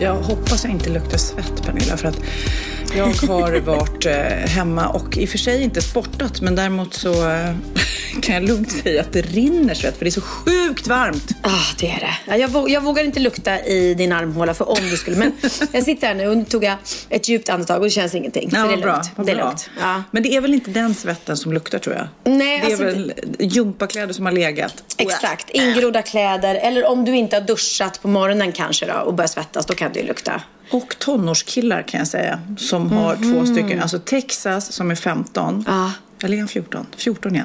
Jag hoppas jag inte luktar svett, Pernilla, för att jag har varit eh, hemma och i och för sig inte sportat, men däremot så eh, kan jag lugnt säga att det rinner svett, för det är så sjukt varmt. Ja, ah, det är det. Ja, Jag, vå- jag vågar inte lukta i din armhåla för om du skulle. Men jag sitter här nu och nu tog jag ett djupt andetag och det känns ingenting. Ja, så det är bra, lugnt. Det är bra. lugnt. Ja. Men det är väl inte den svetten som luktar, tror jag? Nej, det är alltså, väl gympakläder som har legat. Exakt. Ingrodda kläder. Eller om du inte har duschat på morgonen kanske då och börjar svettas, då kan det ju lukta. Och tonårskillar kan jag säga, som har två stycken. Alltså Texas som är 15. Mhm. Ja. Eller är han 14? 14 ja.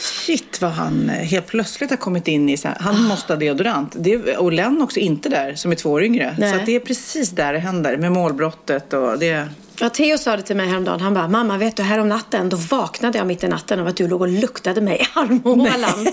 Shit vad han eh, helt plötsligt har kommit in i så här, Ah. han måste ha deodorant. Det och Len också inte där, som är två år yngre. Nej. Så det är precis där det händer med målbrottet och det. Ja, Theo sa det till mig häromdagen. Han bara, mamma vet du här om natten, då vaknade jag mitt i natten av att du låg och luktade mig i armhålan.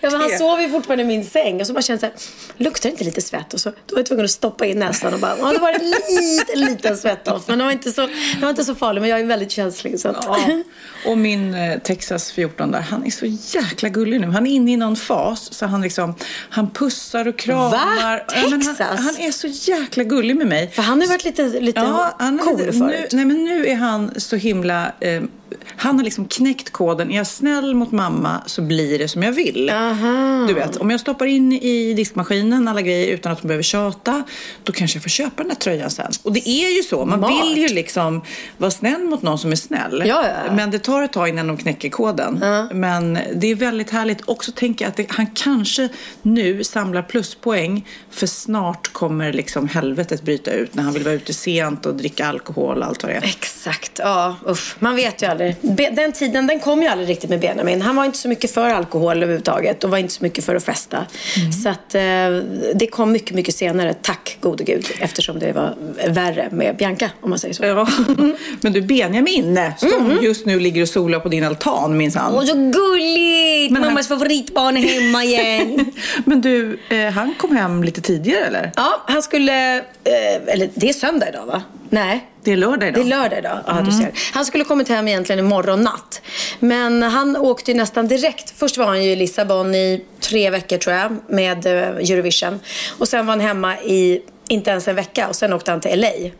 ja, men han sov ju fortfarande i min säng och så bara kände jag luktar det inte lite svett? Och så då var jag tvungen att stoppa in näsan och bara, ja det var en liten, liten svettdoft. Men det var, inte så, det var inte så farligt, men jag är väldigt känslig. Så att... Ja. Och min eh, Texas 14 där, han är så jäkla gullig nu. Han är inne i någon fas så han liksom, han pussar och kramar. Va? Ja, men han, Texas? han är så jäkla gullig med mig. För han har ju varit lite, lite han är förut. nu, nej men nu är han så himla... Eh, han har liksom knäckt koden. Är jag snäll mot mamma så blir det som jag vill. Aha. Du vet, om jag stoppar in i diskmaskinen alla grejer utan att hon behöver tjata, då kanske jag får köpa den där tröjan sen. Och det är ju så. Man Smart. vill ju liksom vara snäll mot någon som är snäll. Ja, ja. Men det tar ett tag innan de knäcker koden. Men det är väldigt härligt. Också tänka att det, han kanske nu samlar pluspoäng för snart kommer liksom helvetet bryta ut när han vill vara ute sent och dricka alkohol och allt vad det är. Exakt, ja usch. Man vet ju aldrig. Den tiden den kom ju aldrig riktigt med Benjamin. Han var inte så mycket för alkohol överhuvudtaget och var inte så mycket för att festa. Så att eh, det kom mycket, mycket senare, tack gode gud. Eftersom det var värre med Bianca, om man säger så. Ja. Men du Benjamin, som just nu ligger och solar på din altan minsann. Åh, så gulligt! Men han- Mammas favoritbarn är hemma igen. Men du, eh, han kom hem lite tidigare eller? ja, han skulle... Eh, eller det är söndag idag, va? Nej. Det är lördag Det idag. är lördag idag. Ja, du ser. Han skulle kommit hem egentligen imorgon natt. Men han åkte ju nästan direkt. Först var han ju i Lissabon i tre veckor tror jag med eh, Eurovision. Och sen var han hemma i inte ens en vecka och sen åkte han till LA.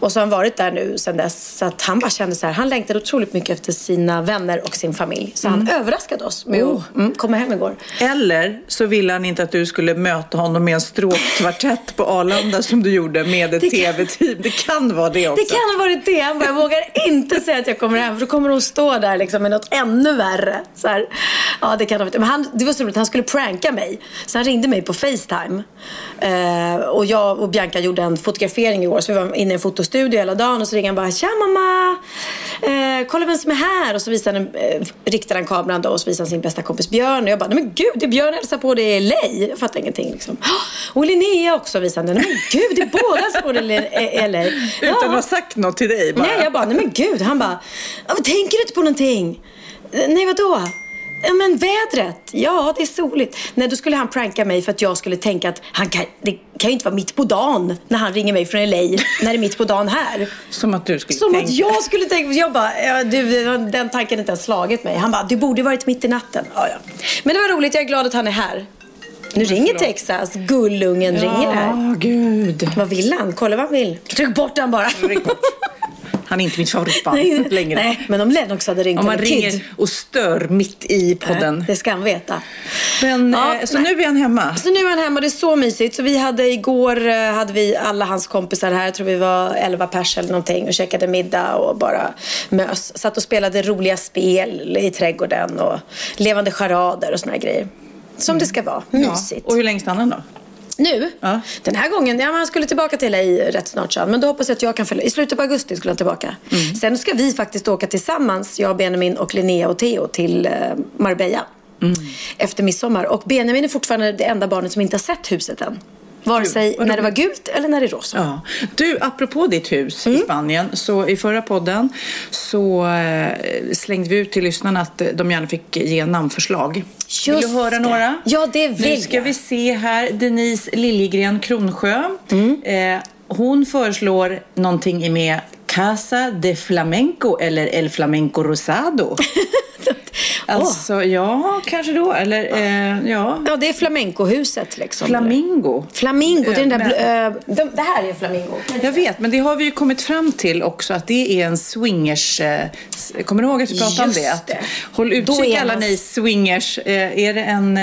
Och så har han varit där nu sen dess. Så att han bara kände så här, han längtade otroligt mycket efter sina vänner och sin familj. Så han överraskade oss med att mm, komma hem igår. Eller så ville han inte att du skulle möta honom med en stråkkvartett på Arlanda som du gjorde med ett tv-team. Det kan vara det också. Det kan ha varit det. Han bara, jag vågar inte säga att jag kommer hem för då kommer hon stå där liksom med något ännu värre. Så här. Ja, det kan ha varit det. Men han, det var så roligt, han skulle pranka mig. Så han ringde mig på Facetime. Eh, och jag och Bianca gjorde en fotografering igår. Så vi var inne i en fotostudio hela dagen och så ringde han bara, tja mamma! Eh, kolla vem som är här! Och så visade han, eh, riktade han kameran då och så visade han sin bästa kompis Björn. Och jag bara, nej men gud, det är Björn hälsar på dig i LA. Jag fattar ingenting liksom. Och Linnea också visade han. Nej men gud, det är båda som bor i LA. Utan Ja. att ha sagt något till dig bara. Nej, jag bara, nej men gud. Han bara, "Ja, men tänker du inte på någonting? "Eh, Nej, vadå? Ja, men vädret. Ja, det är soligt. Nej, då skulle han pranka mig för att jag skulle tänka att han kan, det kan ju inte vara mitt på dagen när han ringer mig från LA när det är mitt på dagen här. Som att du skulle Som tänka. att jag skulle tänka, jag bara, ja, du, den tanken har inte ens slagit mig. Han bara, du borde varit mitt i natten. Ja, ja. Men det var roligt, jag är glad att han är här. Nu ringer Texas, gullungen ringer här. Ja, gud. Vad vill han? Kolla vad han vill. Tryck bort den bara. Bort. Han är inte mitt favoritband Nej, längre. Nej, men om Lennox hade ringt Om man ringer Kid. och stör mitt i podden. Nej, det ska han veta. Men, Ja, eh, så nej. nu är han hemma. Så nu är han hemma, det är så mysigt. Så vi hade igår, eh, hade vi alla hans kompisar här, jag tror vi var 11 pers eller någonting och käkade middag och bara mös. Satt och spelade roliga spel i trädgården och levande charader och såna grejer. Som det ska vara, mysigt. Ja. Och hur länge stannar han då? Nu? Ja. Den här gången, ja han skulle tillbaka till LA rätt snart så. Men då hoppas jag att jag kan följa. I slutet på augusti skulle han tillbaka. Mm. Sen ska vi faktiskt åka tillsammans, jag, Benjamin och Linnea och Theo till eh, Marbella. Mm. Efter midsommar. Och Benjamin är fortfarande det enda barnet som inte har sett huset än. Vare sig när det var gult eller när det är rosa. Ja. Du, apropå ditt hus Mm. i Spanien. Så i förra podden så eh, slängde vi ut till lyssnarna att eh, de gärna fick ge namnförslag. vill Just du höra några? Ja, det vill Nu ska jag. vi se här. Denise Liljegren Kronsjö. Mm. Eh, hon föreslår någonting med Casa de Flamenco eller El Flamenco Rosado. alltså, ja, kanske då. Eller, eh, ja. Ja, det är flamencohuset liksom. Flamingo. Flamingo, det är den där... Men- bl- eh, de, det här är flamingo. Jag vet, men det har vi ju kommit fram till också att det är en swingers... Eh, kommer du ihåg att vi pratade om det? Att. Håll utkik alla ni swingers. Eh, är det en...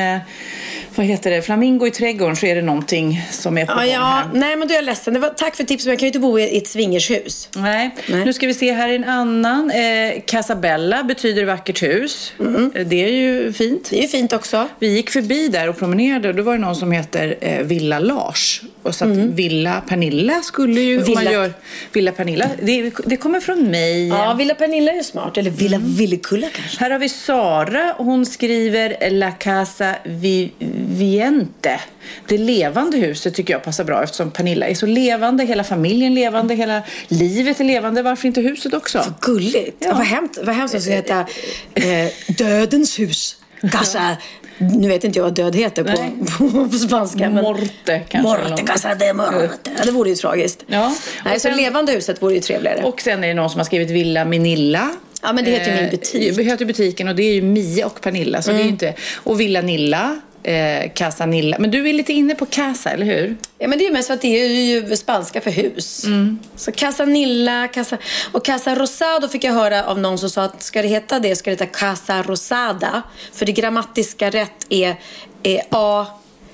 Vad heter det? Flamingo i trädgården så är det någonting som är på Ja, ja, här. nej men då är jag ledsen. Var, tack för tipset, men jag kan ju inte bo i ett swingershus. Nej. Nej. nu ska vi se här är en annan. Eh, Casabella betyder vackert hus. Eh, Det är ju fint. Det är ju fint också. Vi gick förbi där och promenerade och då var det någon som heter eh, Villa Lars. Och så att Villa Pernilla skulle ju, om man Mm. Villa- gör Villa Pernilla, det, det kommer från mig. Ja, Villa Pernilla är smart. Eller Villa Villekulla kanske. Här har vi Sara hon skriver La Casa Viviente. Det levande huset tycker jag passar bra eftersom Pernilla är så levande, hela familjen levande, hela livet är levande. Varför inte huset också? Gulligt. Ja. Vad hemskt vad hemskt att heta eh, Dödens hus. Casa. Nu vet inte jag vad död heter Nej. på, på spanska. Men... Morte kanske. Morte, casa de morte. Ja, det vore ju tragiskt. Ja. Nej, Och så sen- levande huset vore ju trevligare. Och sen är det någon som har skrivit Villa Minilla. Ja, men det heter ju min Eh, butik. Det heter butiken och det är ju Mia och Pernilla. Så det är ju inte... Och Villa Nilla, eh, Casa Nilla. Men du är lite inne på Casa, eller hur? Ja, men det är ju mest för att det är ju spanska för hus. Mm. Så Casanilla, Casa... Och Casa Rosado fick jag höra av någon som sa att ska det heta det ska det heta Casa Rosada. För det grammatiska rätt är, är A.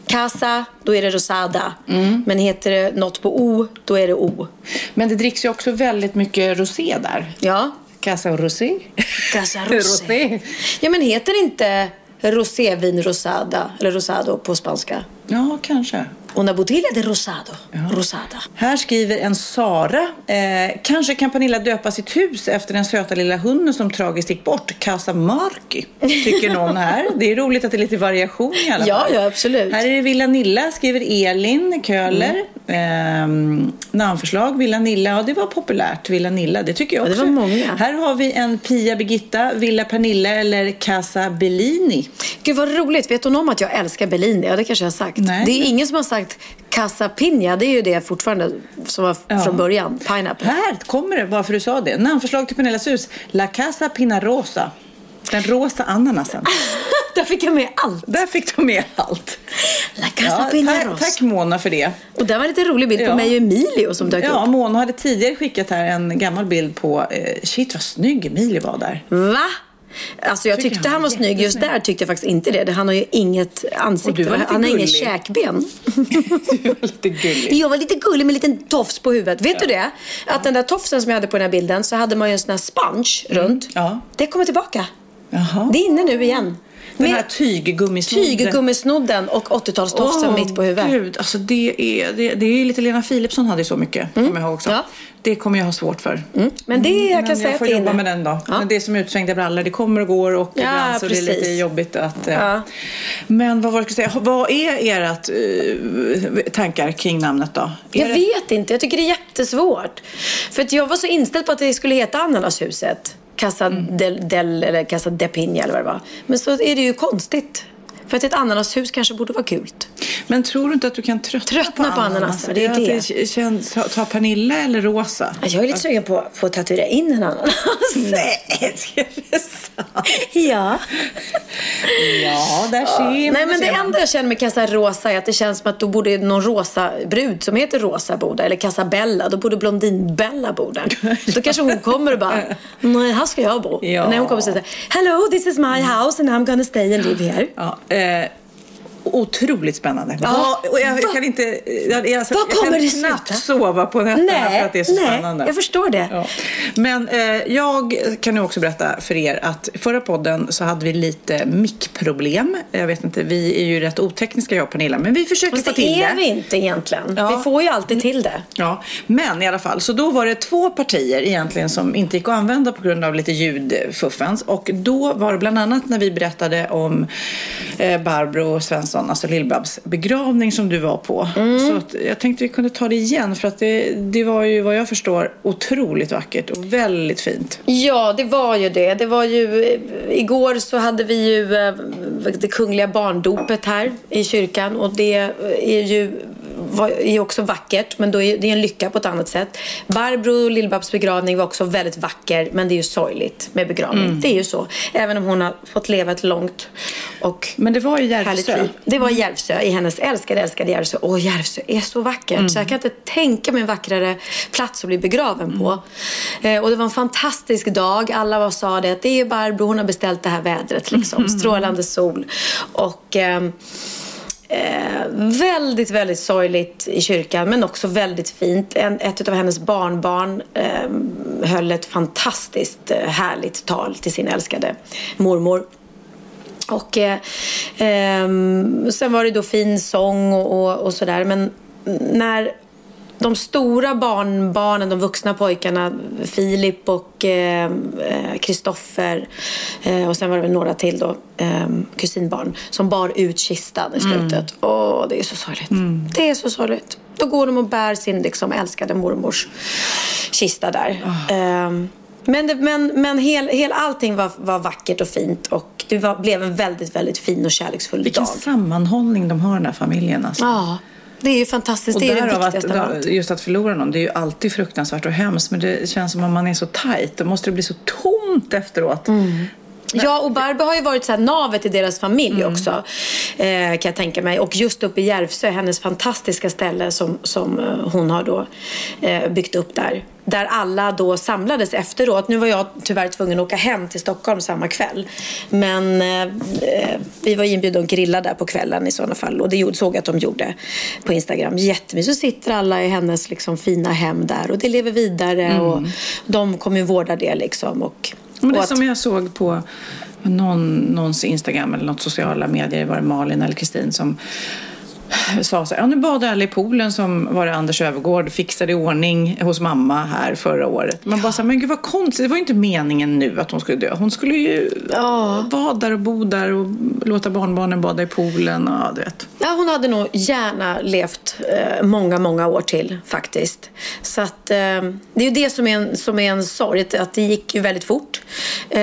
Casa, då är det Rosada. Mm. Men heter det något på O, då är det O. Men det dricks ju också väldigt mycket rosé där. Ja, Casa rosé. Casa. Rosé. Ja, men heter inte rosévin rosada eller rosado på spanska? Ja, kanske. Una botella de rosado. Rosada. Här skriver en Sara. Eh, kanske kan Pernilla döpa sitt hus efter den söta lilla hunden som tragiskt gick bort. Casa Marky, tycker någon här. Det är roligt att det är lite variation i alla Ja, fall. ja, absolut. Här är det Villa Nilla, skriver Elin Köhler. Ehm, namnförslag, Villa Nilla. Ja, det var populärt. Villa Nilla, det tycker jag Ja, det också. var många. Här har vi en Pia Birgitta, Villa Pernilla eller Casa Bellini. Gud vad roligt. Vet hon om att jag älskar Bellini? Ja, det kanske jag har sagt. Nej. Det är ingen som har sagt Casa Pina. Det är ju det fortfarande som var Ja. från början. Pineapple. Här kommer det, bara för du sa det. Namnförslag till Pernillas hus. La Casa Pinarosa. Den rosa ananasen. Där fick jag med allt. Där fick de med allt. La Casa Ja, Pina tack, Rosa. tack Mona för det. Och där var en lite rolig bild på Ja. mig och Emilio som dök Ja, upp. Mona hade tidigare skickat här en gammal bild på, eh, shit vad snygg Emilie var där. Va? Alltså jag Tycker tyckte han var snygg. Just där tyckte jag faktiskt inte det. Han har ju inget ansikte. Han har gullig. käkben. Du var lite gullig. Jag var lite gullig med en liten tofs på huvudet. Vet du det? Att den där tofsen som jag hade på den här bilden så hade man ju en sån här sponge runt. Mm. Ja. Det kommer tillbaka. Jaha. Det är inne nu igen. Den Med här tyggummisnodden. Tyggummisnodden och 80-talstofsen Åh, mitt på huvudet. Gud, alltså det är, det, det är ju lite Lena Philipsson hade ju så mycket, kommer jag ihåg också. Ja. Det kommer jag ha svårt för. Men det jag kan Men säga jag får till jobba med den då. Ja. Men det är som utsvängda brallor, det kommer och går och Ja, ibland så är det lite precis. jobbigt att... eh, Ja. Men vad var det säga? Vad är ert eh, tankar kring namnet då? Är Jag det... vet inte, jag tycker det är jättesvårt. För att jag var så inställd på att det skulle heta Ananashuset. Casa Mm. del, del eller Casa de Piña eller vad det var. Men så är det ju konstigt. För att ett ananashus kanske borde vara kul. Men tror du inte att du kan tröttna, Tröttna på ananas, det är det. det känns, ta, Pernilla eller Rosa? Jag är lite sugen på, på att tatuera in en ananas. Nej, är det sant? Ja. Ja, där ser man. Nej, men det enda jag känner med Casa Rosa är att det känns som att då borde någon rosa brud som heter Rosa bo där. Eller Casabella. Då borde Blondin-Bella bo där. Då kanske hon kommer och bara, nej, här ska jag bo. Ja. Nej, hon kommer och säger Hello, this is my house and I'm gonna stay and live here. Ja, Yeah. Otroligt spännande. Ja. Och jag, Va- kan inte... Jag, jag, Vad jag kommer kan det knappt sluta? sova på nätterna Nej, för att det är så nej, spännande. jag förstår det. Ja. Men eh, jag kan nu också berätta för er att förra podden så hade vi lite mickproblem. Jag vet inte, vi är ju rätt otekniska jag och Pernilla, men vi försöker Fast få det till är det. vi inte egentligen. Ja. Vi får ju alltid till det. Ja, men i alla fall, så då var det två partier egentligen som inte gick att använda på grund av lite ljudfuffens. Och då var det bland annat när vi berättade om eh, Barbro Svensson, alltså Lill-Babs begravning som du var på. Mm. Så att jag tänkte vi kunde ta det igen för att det, det var ju vad jag förstår otroligt vackert och väldigt fint. Ja, det var ju det. Det var ju, eh, igår så hade vi ju eh, det kungliga barndopet här i kyrkan och det är ju är också vackert, men då är det är en lycka på ett annat sätt. Barbro Lill-Babs begravning var också väldigt vacker, men det är ju sorgligt med begravning. Det är ju så. Även om hon har fått leva ett långt och Men det var ju härligt Järvsö. Det var Järvsö, i hennes älskade, älskade Järvsö. Åh, Järvsö är så vackert. Så jag kan inte tänka mig en vackrare plats att bli begraven på. Eh, och det var en fantastisk dag. Alla var sa det att det är Barbro, hon har beställt det här vädret. Liksom. Strålande sol. Och... ehm, Eh, väldigt, väldigt sorgligt i kyrkan men också väldigt fint. En, ett av hennes barnbarn eh, höll ett fantastiskt eh, härligt tal till sin älskade mormor. Och eh, eh, sen var det då fin sång och, och, och sådär. Men när de stora barnbarnen, de vuxna pojkarna, Filip och Kristoffer eh, eh, och sen var det väl några till då, eh, kusinbarn, som bar ut kistan i slutet. Åh, det är så sorgligt. Det är så sorgligt. Då går de och bär sin liksom, älskade mormors kista där. Ehm, men, det, men, men hel, hel, allting var, var vackert och fint och det var, blev en väldigt, väldigt fin och kärleksfull Vilken dag. sammanhållning de har den här familjen. Alltså. Ja, det är ju fantastiskt. Och det är det viktigaste av allt. just att förlora någon, det är ju alltid fruktansvärt och hemskt. Men det känns som om man är så tajt, då måste det bli så tomt efteråt. Mm. Ja, och Barbro har ju varit så här navet i deras familj Mm. också. Eh, kan jag tänka mig. Och just uppe i Järvsö, hennes fantastiska ställe som, som eh, hon har då eh, byggt upp där. Där alla då samlades efteråt. Nu var jag tyvärr tvungen att åka hem till Stockholm samma kväll. Men eh, vi var inbjudna att grilla där på kvällen i sådana fall. Och det såg jag att de gjorde på Instagram. Jättemysigt. Så sitter alla i hennes liksom, fina hem där. Och det lever vidare. Och de kommer ju vårda det liksom. Och, Men det att- som jag såg på någon, någons Instagram eller något sociala medier, var det Malin eller Kristin som sa så här, ja nu badade alla i poolen som var det Anders Övergård fixade i ordning hos mamma här förra året. Man bara så här, men gud vad konstigt, det var ju inte meningen nu att hon skulle dö. Hon skulle ju Ja. vara där och bo där och låta barnbarnen bada i poolen och ja, du vet. Ja, hon hade nog gärna levt eh, många, många år till faktiskt. Så att, eh, det är ju det som är en, som är en sorg, att- att det gick ju väldigt fort. Eh,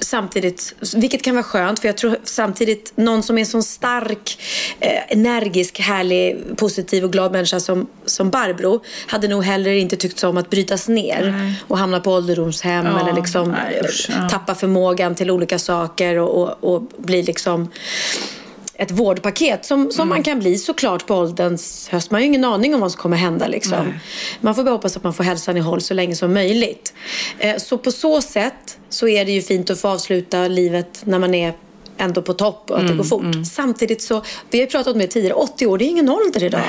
samtidigt, vilket kan vara skönt, för jag tror samtidigt någon som är en sån stark, eh, energisk, härlig, positiv och glad människa som, som Barbro hade nog heller inte tyckt om att brytas ner och hamna på ålderdomshem Ja, eller liksom nej, usch, ja. tappa förmågan till olika saker och, och, och bli liksom ett vårdpaket som, som Mm. man kan bli såklart på ålderns höst. Man har ju ingen aning om vad som kommer hända. Liksom. Nej. Man får bara hoppas att man får hälsan i håll så länge som möjligt. Eh, så på så sätt så är det ju fint att få avsluta livet när man är ändå på topp och att Mm, det går fort. Samtidigt så, vi har ju pratat om det tidigare, 80 år det är ingen ålder idag.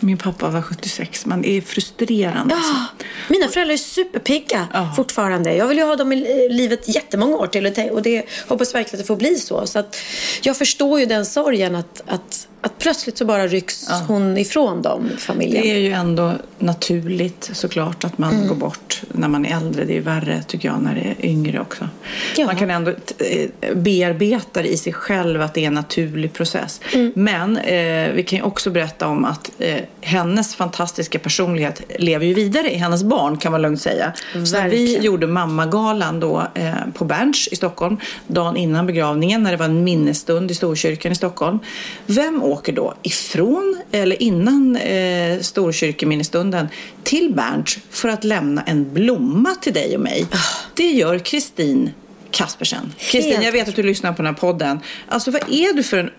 Min pappa var 76, men det är frustrerande. alltså. Ja, mina föräldrar är superpigga Ja. fortfarande. Jag vill ju ha dem i livet jättemånga år till och det hoppas verkligen att det får bli så. så att jag förstår ju den sorgen att, att, att plötsligt så bara rycks hon ifrån dem, familjen. Det är ju ändå naturligt såklart att man Mm. går bort när man är äldre. Det är värre tycker jag när det är yngre också. Ja. Man kan ändå eh, bearbeta det i sig själv att det är en naturlig process. Mm. Men eh, vi kan ju också berätta om att eh, hennes fantastiska personlighet lever ju vidare i hennes barn kan man lugnt säga. Så när vi Verkligen. gjorde mammagalan då eh, på Berns i Stockholm dagen innan begravningen när det var en minnesstund i Storkyrkan i Stockholm. Vem åker då ifrån eller innan eh, Storkyrkeminnesstunden till Berns för att lämna en blomma till dig och mig? Det gör Kristin Kaspersen. Kristin, jag vet att du lyssnar på den här podden. Alltså vad är du för en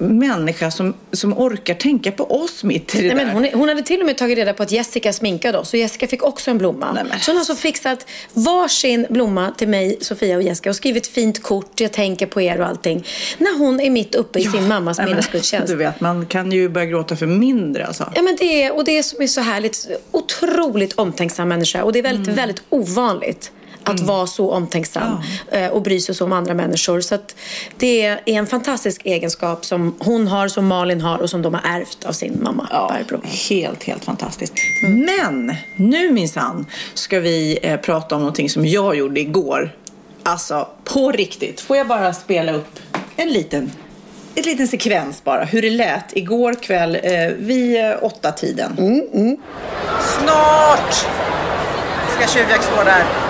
människa som, som orkar tänka på oss mitt i det Nej, men där? hon, hon hade till och med tagit reda på att Jessica sminkade oss. Och Jessica fick också en blomma. Nej, men- Så hon har alltså fixat varsin blomma till mig, Sofia och Jessica. Och skrivit fint kort, jag tänker på er och allting. När hon är mitt uppe i sin mammas Nej, men, minnesgudstjänst. Du vet, man kan ju börja gråta för mindre alltså. Ja, men det är, och det som är så härligt, otroligt omtänksam människa. Och det är väldigt, Mm. väldigt ovanligt att vara så omtänksam eh, och bry sig så om andra människor. Så att det är en fantastisk egenskap som hon har, som Malin har och som de har ärvt av sin mamma Barbro. helt, helt fantastiskt. Men nu minsann ska vi eh, prata om någonting som jag gjorde igår. Alltså, på riktigt. Får jag bara spela upp en liten, en liten sekvens bara. Hur det lät igår kväll eh, vid eh, åtta tiden. Snart ska tjuvjakt stå där.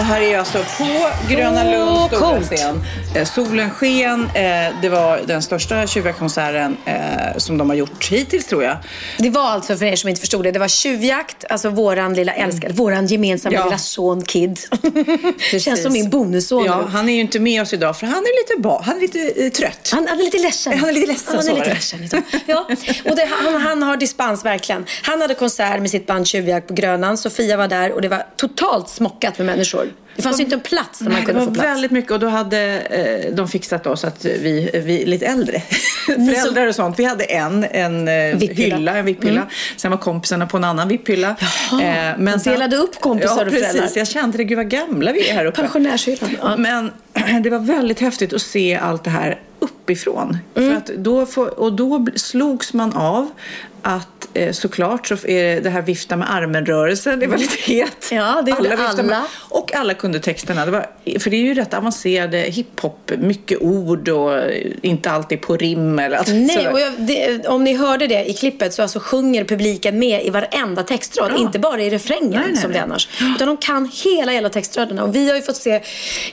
Det här är alltså på Gröna Lunds stora coolt. scen. Eh, solen sken. Eh, det var den största tjuvjaktkonserten eh, som de har gjort hittills tror jag. Det var alltså, för er som inte förstod det, det var tjuvjakt, alltså våran lilla älskade, våran gemensamma Ja. lilla son Kid. Känns som min bonusson Ja, nu. han är ju inte med oss idag för han är lite, ba- han är lite eh, trött. Han, han är lite ledsen. Han är lite ledsen, Han så är var lite det. ledsen idag. Ja, och det, han, han har dispens verkligen. Han hade konsert med sitt band Tjuvjakt på Grönan. Sofia var där och det var totalt smockat med människor. Det fanns ju inte en plats där man Nej, det kunde var få plats. väldigt mycket och då hade eh, de fixat så att vi, vi lite äldre föräldrar och sånt. Vi hade en, en eh, Vipphylla. hylla, en vipphylla. Sen var kompisarna på en annan vipphylla. Jaha, man delade upp kompisar ja, och föräldrar. precis. Jag kände det, gud vad gamla vi är här uppe. Pensionärshyllan. Ja. Men det var väldigt häftigt att se allt det här uppifrån. Mm. För att då får, och då slogs man av att eh, såklart så är det här vifta med armen-rörelsen, det var lite het. Ja, det gjorde med- alla. Och alla kunde texterna. Det var, för det är ju rätt avancerade hiphop, mycket ord och eh, inte alltid på rim eller allt Nej, och jag, det, om ni hörde det i klippet så alltså sjunger publiken med i varenda textrad. Ja. Inte bara i refrängen Nej, nej, som det nej. är annars. Utan de kan hela, hela textraderna. Och vi har ju fått se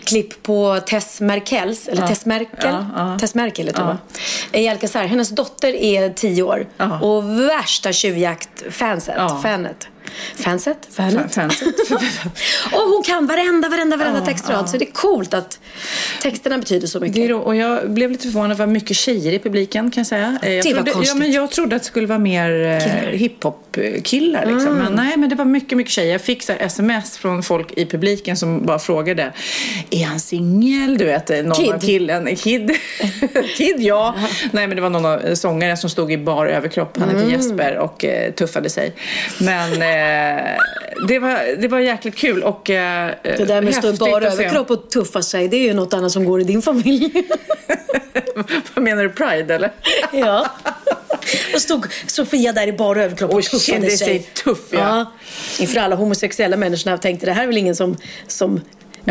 klipp på Tess Merkels, eller Tess Merkel. Ja, ja. Tess Merkel heter hon va? I Alcazar. Hennes dotter är tio år. Ja. Och värsta tjuvjakt-fanset. Ja. Fanet. Fanset? Fanet? Fanset. och hon kan varenda, varenda, varenda textrad. Så det är coolt att texterna betyder så mycket. Det är och jag blev lite förvånad, var mycket tjejer i publiken kan jag säga. Eh, Jag Det var trodde, ja, konstigt. men Jag trodde att det skulle vara mer Killar. eh, hiphop-killar. Liksom. Mm. Men nej, men det var mycket, mycket tjejer. Jag fick så sms från folk i publiken som bara frågade, är han singel? Du vet, eh, någon Kid. av killen. Kid, Kid ja. nej, men det var någon av sångaren som stod i bar överkropp. Han Mm. heter Jesper och eh, tuffade sig. Men eh, det, var, det var jäkligt kul och eh, Det där med att stå i bar överkropp och tuffa sig, det är ju något annat som går i din familj. Vad menar du, Pride eller? ja. Då stod Sofia där i bar överkropp och Och tuffade sig. sig tuff, ja. Inför alla homosexuella människorna och tänkte det här är väl ingen som, som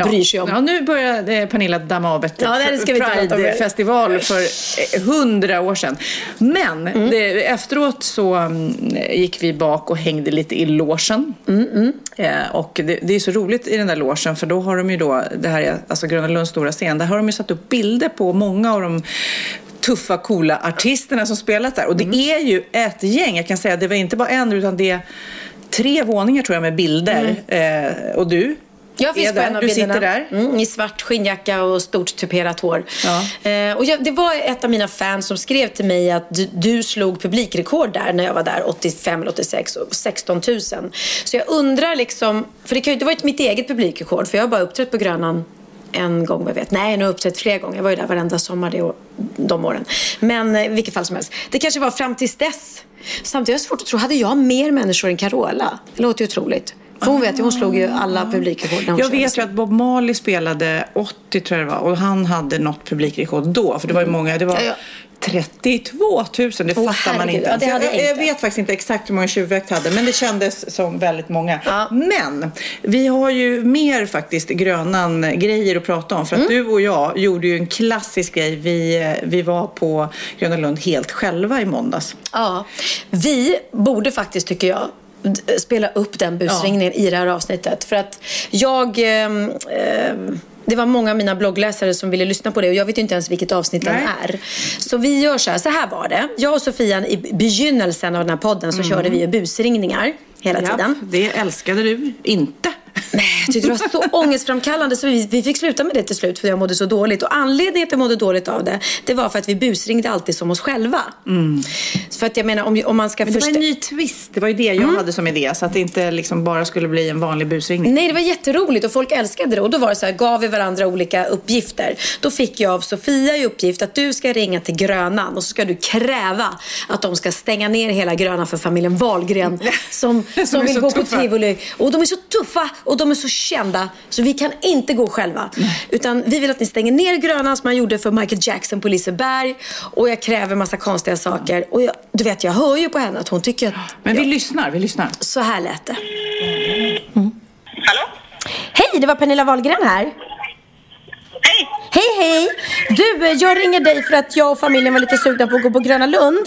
bryr sig om. Ja, nu börjar eh, Pernilla damma av ett Ja. Pride-festival för eh, hundra år sedan. Men Mm. det, efteråt så mm, gick vi bak och hängde lite i logen. Mm, Eh, och det, det är så roligt i den där logen för då har de ju då, det här är alltså Gröna Lunds stora scen, där har de ju satt upp bilder på många av de tuffa, coola artisterna som spelat där. Och det Mm. är ju ett gäng, jag kan säga, det var inte bara en utan det är tre våningar tror jag med bilder. Eh, och du? Jag finns på en av Du bilderna. sitter där. Mm, I svart skinnjacka och stort tuperat hår. Ja. Eh, och jag, det var ett av mina fans som skrev till mig att du, du slog publikrekord där när jag var där 85 eller 86, och 16 000. Så jag undrar liksom, för det, kan ju, det var ju inte mitt eget publikrekord för jag har bara uppträtt på Grönan en gång vad jag vet. Nej, nu har jag uppträtt flera gånger. Jag var ju där varenda sommar det, de åren. Men eh, i vilket fall som helst. Det kanske var fram tills dess. Samtidigt är det svårt att tro, hade jag mer människor än Carola? Det låter ju otroligt. För hon vet ju, hon slog ju alla publikrekord när hon Jag vet ju att Bob Marley spelade 80 tror jag det var och han hade något publikrekord då. För det var ju många, det var Ja, ja. 32 000, det Åh, fattar man inte. Ja, hade jag jag, jag vet faktiskt inte exakt hur många tjuvjakt hade, men det kändes som väldigt många. Ja. Men vi har ju mer faktiskt Grönan-grejer att prata om. För att Mm. du och jag gjorde ju en klassisk grej. Vi, vi var på Gröna Lund helt själva i måndags. Ja, vi borde faktiskt, tycker jag, spela upp den busringningen i det här avsnittet. För att jag... ehm, ehm, det var många av mina bloggläsare som ville lyssna på det och jag vet inte ens vilket avsnitt den Nej. är. Så vi gör så här, så här var det. Jag och Sofia i begynnelsen av den här podden så körde vi ju busringningar hela tiden. Mm. Ja, det älskade du inte. Nej, jag tyckte det var så ångestframkallande så vi, vi fick sluta med det till slut för jag mådde så dåligt. Och anledningen till att jag mådde dåligt av det, det var för att vi busringde alltid som oss själva. För att jag menar, om, om man ska Mm. Men det var en ny twist. Det var ju det jag hade som idé. Så att det inte liksom bara skulle bli en vanlig busringning. Nej, det var jätteroligt och folk älskade det. Och då var det så här, gav vi varandra olika uppgifter. Då fick jag av Sofia i uppgift att du ska ringa till Grönan och så ska du kräva att de ska stänga ner hela Grönan för familjen Wahlgren som, Som som vill gå på tuffa. tivoli. Och de är så tuffa och de är så kända så vi kan inte gå själva. Utan vi vill att ni stänger ner Grönan som man gjorde för Michael Jackson på Liseberg. Och jag kräver massa konstiga saker. Och jag, du vet, jag hör ju på henne att hon tycker att Men vi lyssnar, vi lyssnar. så här lät det. Hallå? Hej, det var Pernilla Wahlgren här. Hej! Hej, hej! Du, eh, jag ringer dig för att jag och familjen var lite sugna på att gå på Gröna Lund.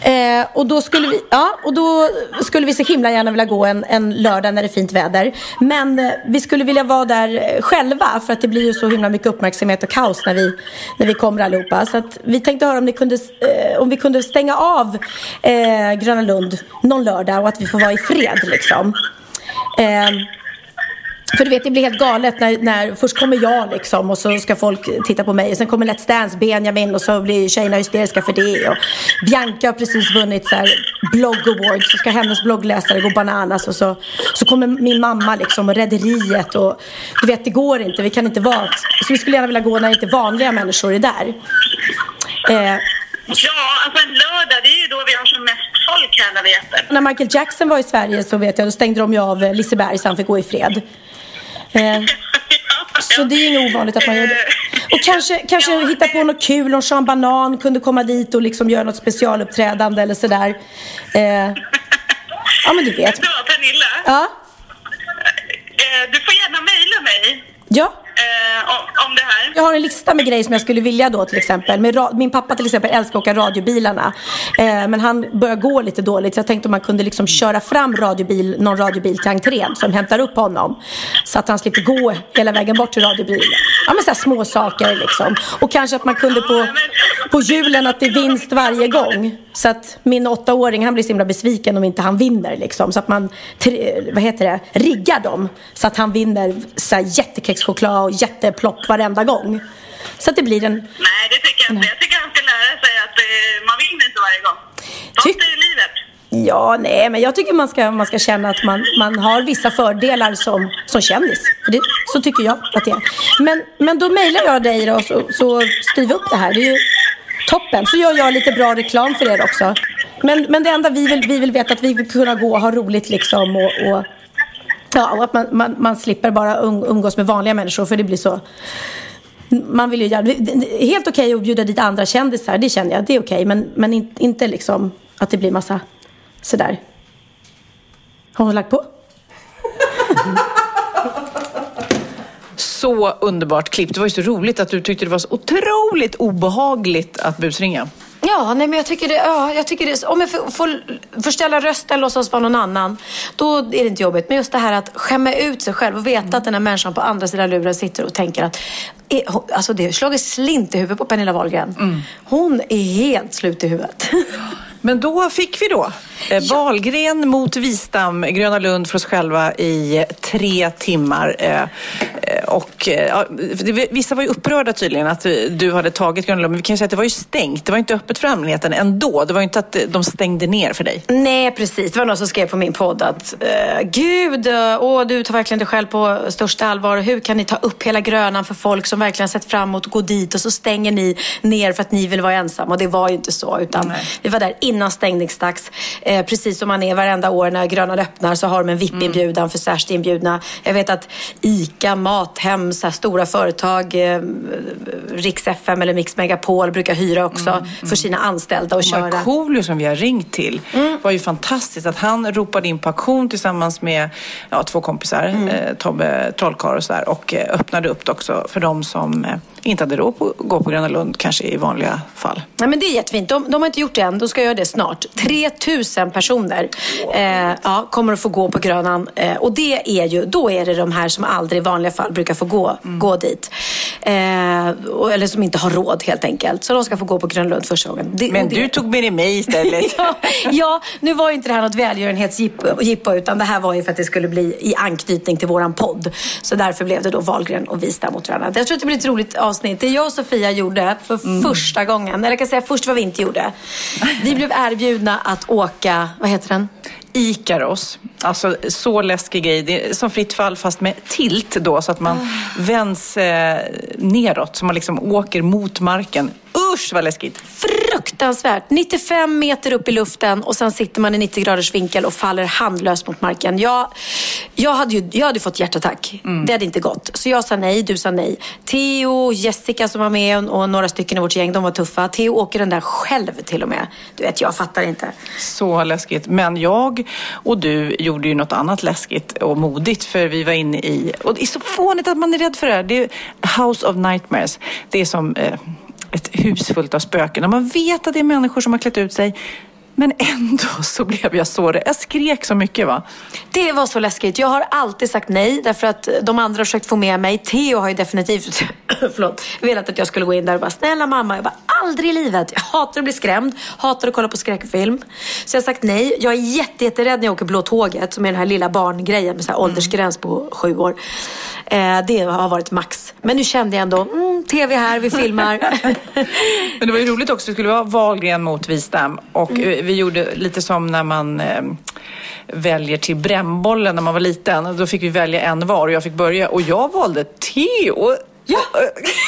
Eh, och, då skulle vi, ja, och då skulle vi så himla gärna vilja gå en, en lördag när det är fint väder. Men eh, vi skulle vilja vara där eh, själva för att det blir ju så himla mycket uppmärksamhet och kaos när vi, när vi kommer allihopa. Så att vi tänkte höra om, ni kunde, eh, om vi kunde stänga av eh, Gröna Lund någon lördag och att vi får vara i fred liksom. Eh, för du vet, det blir helt galet när, när först kommer jag liksom och så ska folk titta på mig och sen kommer Let's Dance, Benjamin och så blir tjejerna hysteriska för det och Bianca har precis vunnit så här blogg awards så ska hennes bloggläsare gå bananas och så, så kommer min mamma liksom och Rederiet och du vet, det går inte, vi kan inte vara, så vi skulle gärna vilja gå när inte vanliga människor är där. Eh, Ja, alltså en lördag, det är ju då vi har som mest folk här när vi äter. när Michael Jackson var i Sverige så vet jag, då stängde de ju av Liseberg så han fick gå i fred. Eh, Så det är inget ovanligt att man gör det. Och kanske, kanske Ja, hitta på något kul, om Sean Banan kunde komma dit och liksom göra något specialuppträdande eller sådär. Eh, ja men du vet. Så, Pernilla, Ja, eh, du får gärna mejla mig ja eh, om, om det här. Jag har en lista med grejer som jag skulle vilja då till exempel. Med min pappa till exempel älskar att åka radiobilarna. Eh, men han börjar gå lite dåligt så jag tänkte om man kunde liksom köra fram radiobil, någon radiobil till entrén som hämtar upp honom. Så att han slipper gå hela vägen bort till radiobilen. Ja men så här små saker liksom. Och kanske att man kunde på, på julen att det är vinst varje gång. Så att min åttaåring han blir så himla besviken om inte han vinner liksom. Så att man, vad heter det, riggar dem. Så att han vinner så här jättekexchoklad och jätteplopp varenda gång. Så att det blir en... Nej, det tycker jag inte. Jag tycker han ska lära sig att eh, man vinner inte varje gång. Sånt Ty- är ju livet. Ja, nej, men jag tycker man ska, man ska känna att man, man har vissa fördelar som, som kändis. Det, så tycker jag att det är. Men, men då mejlar jag dig då, så, så skriv upp det här. Det är ju toppen. Så gör jag lite bra reklam för er också. Men, men det enda vi vill, vi vill veta att vi vill kunna gå och ha roligt liksom och, och Ja, och att man, man, man slipper bara um-, umgås med vanliga människor för det blir så... Man vill ju gärna... Helt okej att bjuda dit andra kändisar, det känner jag. Det är okej, men, men in, inte liksom att det blir massa sådär. Har hon lagt på? Så underbart klipp. Det var ju så roligt att du tyckte det var så otroligt obehagligt att busringa. Ja, nej men jag tycker det, ja, jag tycker det, om jag får, får förställa rösten, låtsas vara någon annan, då är det inte jobbigt. Men just det här att skämma ut sig själv och veta att den här människan på andra sidan luren sitter och tänker att, är, alltså det har slagit slint i huvudet på Pernilla Wahlgren. Hon är helt slut i huvudet. Men då fick vi då eh, Wahlgren mot Wistam, Gröna Lund för oss själva i tre timmar. Eh, eh, och, ja, vissa var ju upprörda tydligen att du hade tagit Gröna Lund, men vi kan ju säga att det var ju stängt. Det var inte öppet för allmänheten ändå. Det var ju inte att de stängde ner för dig. Nej, precis. Det var någon som skrev på min podd att Gud, åh, du tar verkligen dig själv på största allvar. Hur kan ni ta upp hela Grönan för folk som verkligen sett fram emot att gå dit och så stänger ni ner för att ni vill vara ensamma. Och det var ju inte så, utan Nej. vi var där innan stängningsdags. Eh, precis som man är varenda år när Grönan öppnar så har de en VIP-inbjudan mm. för särskilt inbjudna. Jag vet att ICA, Mathem, så stora företag, eh, Rix FM eller Mix Megapol brukar hyra också mm, mm. för sina anställda och, och köra. Markoolio som vi har ringt till mm. var ju fantastiskt att han ropade in på auktion tillsammans med ja, två kompisar, mm. eh, Tobbe Trollkarl och sådär och eh, öppnade upp det också för de som eh, inte hade råd att gå på Gröna Lund kanske i vanliga fall. Nej, men det är jättefint. De, de har inte gjort det än. De ska göra det snart. 3000 personer eh, ja, kommer att få gå på Grönan. Eh, och det är ju, då är det de här som aldrig i vanliga fall brukar få gå, mm. gå dit. Eh, eller som inte har råd helt enkelt. Så de ska få gå på Gröna Lund första gången. Det, men du tog med dig mig istället. ja, ja, nu var ju inte det här något välgörenhetsjippo utan det här var ju för att det skulle bli i anknytning till våran podd. Så därför blev det då Wahlgren och Vista mot varandra. Jag tror att det blir ett roligt avsnitt. Det jag och Sofia gjorde för mm. första gången, eller jag kan säga först vad vi inte gjorde. Vi blev erbjudna att åka, vad heter den? Ikaros. Alltså så läskig grej. Det är som fritt fall fast med tilt då så att man oh. vänds eh, neråt. Så man liksom åker mot marken. Usch vad läskigt! Fruktansvärt! 95 meter upp i luften och sen sitter man i 90 graders vinkel och faller handlöst mot marken. Jag, jag, hade, ju, jag hade fått hjärtattack. Mm. Det hade inte gått. Så jag sa nej, du sa nej. Theo, Jessica som var med och några stycken i vårt gäng, de var tuffa. Theo åker den där själv till och med. Du vet, jag fattar inte. Så läskigt. Men jag och du gjorde ju något annat läskigt och modigt för vi var inne i, och det är så fånigt att man är rädd för det här. Det är House of Nightmares. Det är som eh, ett hus fullt av spöken. Och man vet att det är människor som har klätt ut sig men ändå så blev jag så Jag skrek så mycket va? Det var så läskigt. Jag har alltid sagt nej därför att de andra har försökt få med mig. Theo har ju definitivt förlåt, velat att jag skulle gå in där och bara snälla mamma. Jag bara aldrig i livet. Jag hatar att bli skrämd. Hatar att kolla på skräckfilm. Så jag har sagt nej. Jag är jätte, jätterädd när jag åker Blå tåget som är den här lilla barngrejen med så här mm. åldersgräns på sju år. Eh, det har varit max. Men nu kände jag ändå, mm, tv här, vi filmar. Men det var ju roligt också. Det skulle vara Wahlgren mot Wistam. Och mm vi gjorde lite som när man eh, väljer till brännbollen när man var liten. Då fick vi välja en var och jag fick börja. Och jag valde Theo. Ja,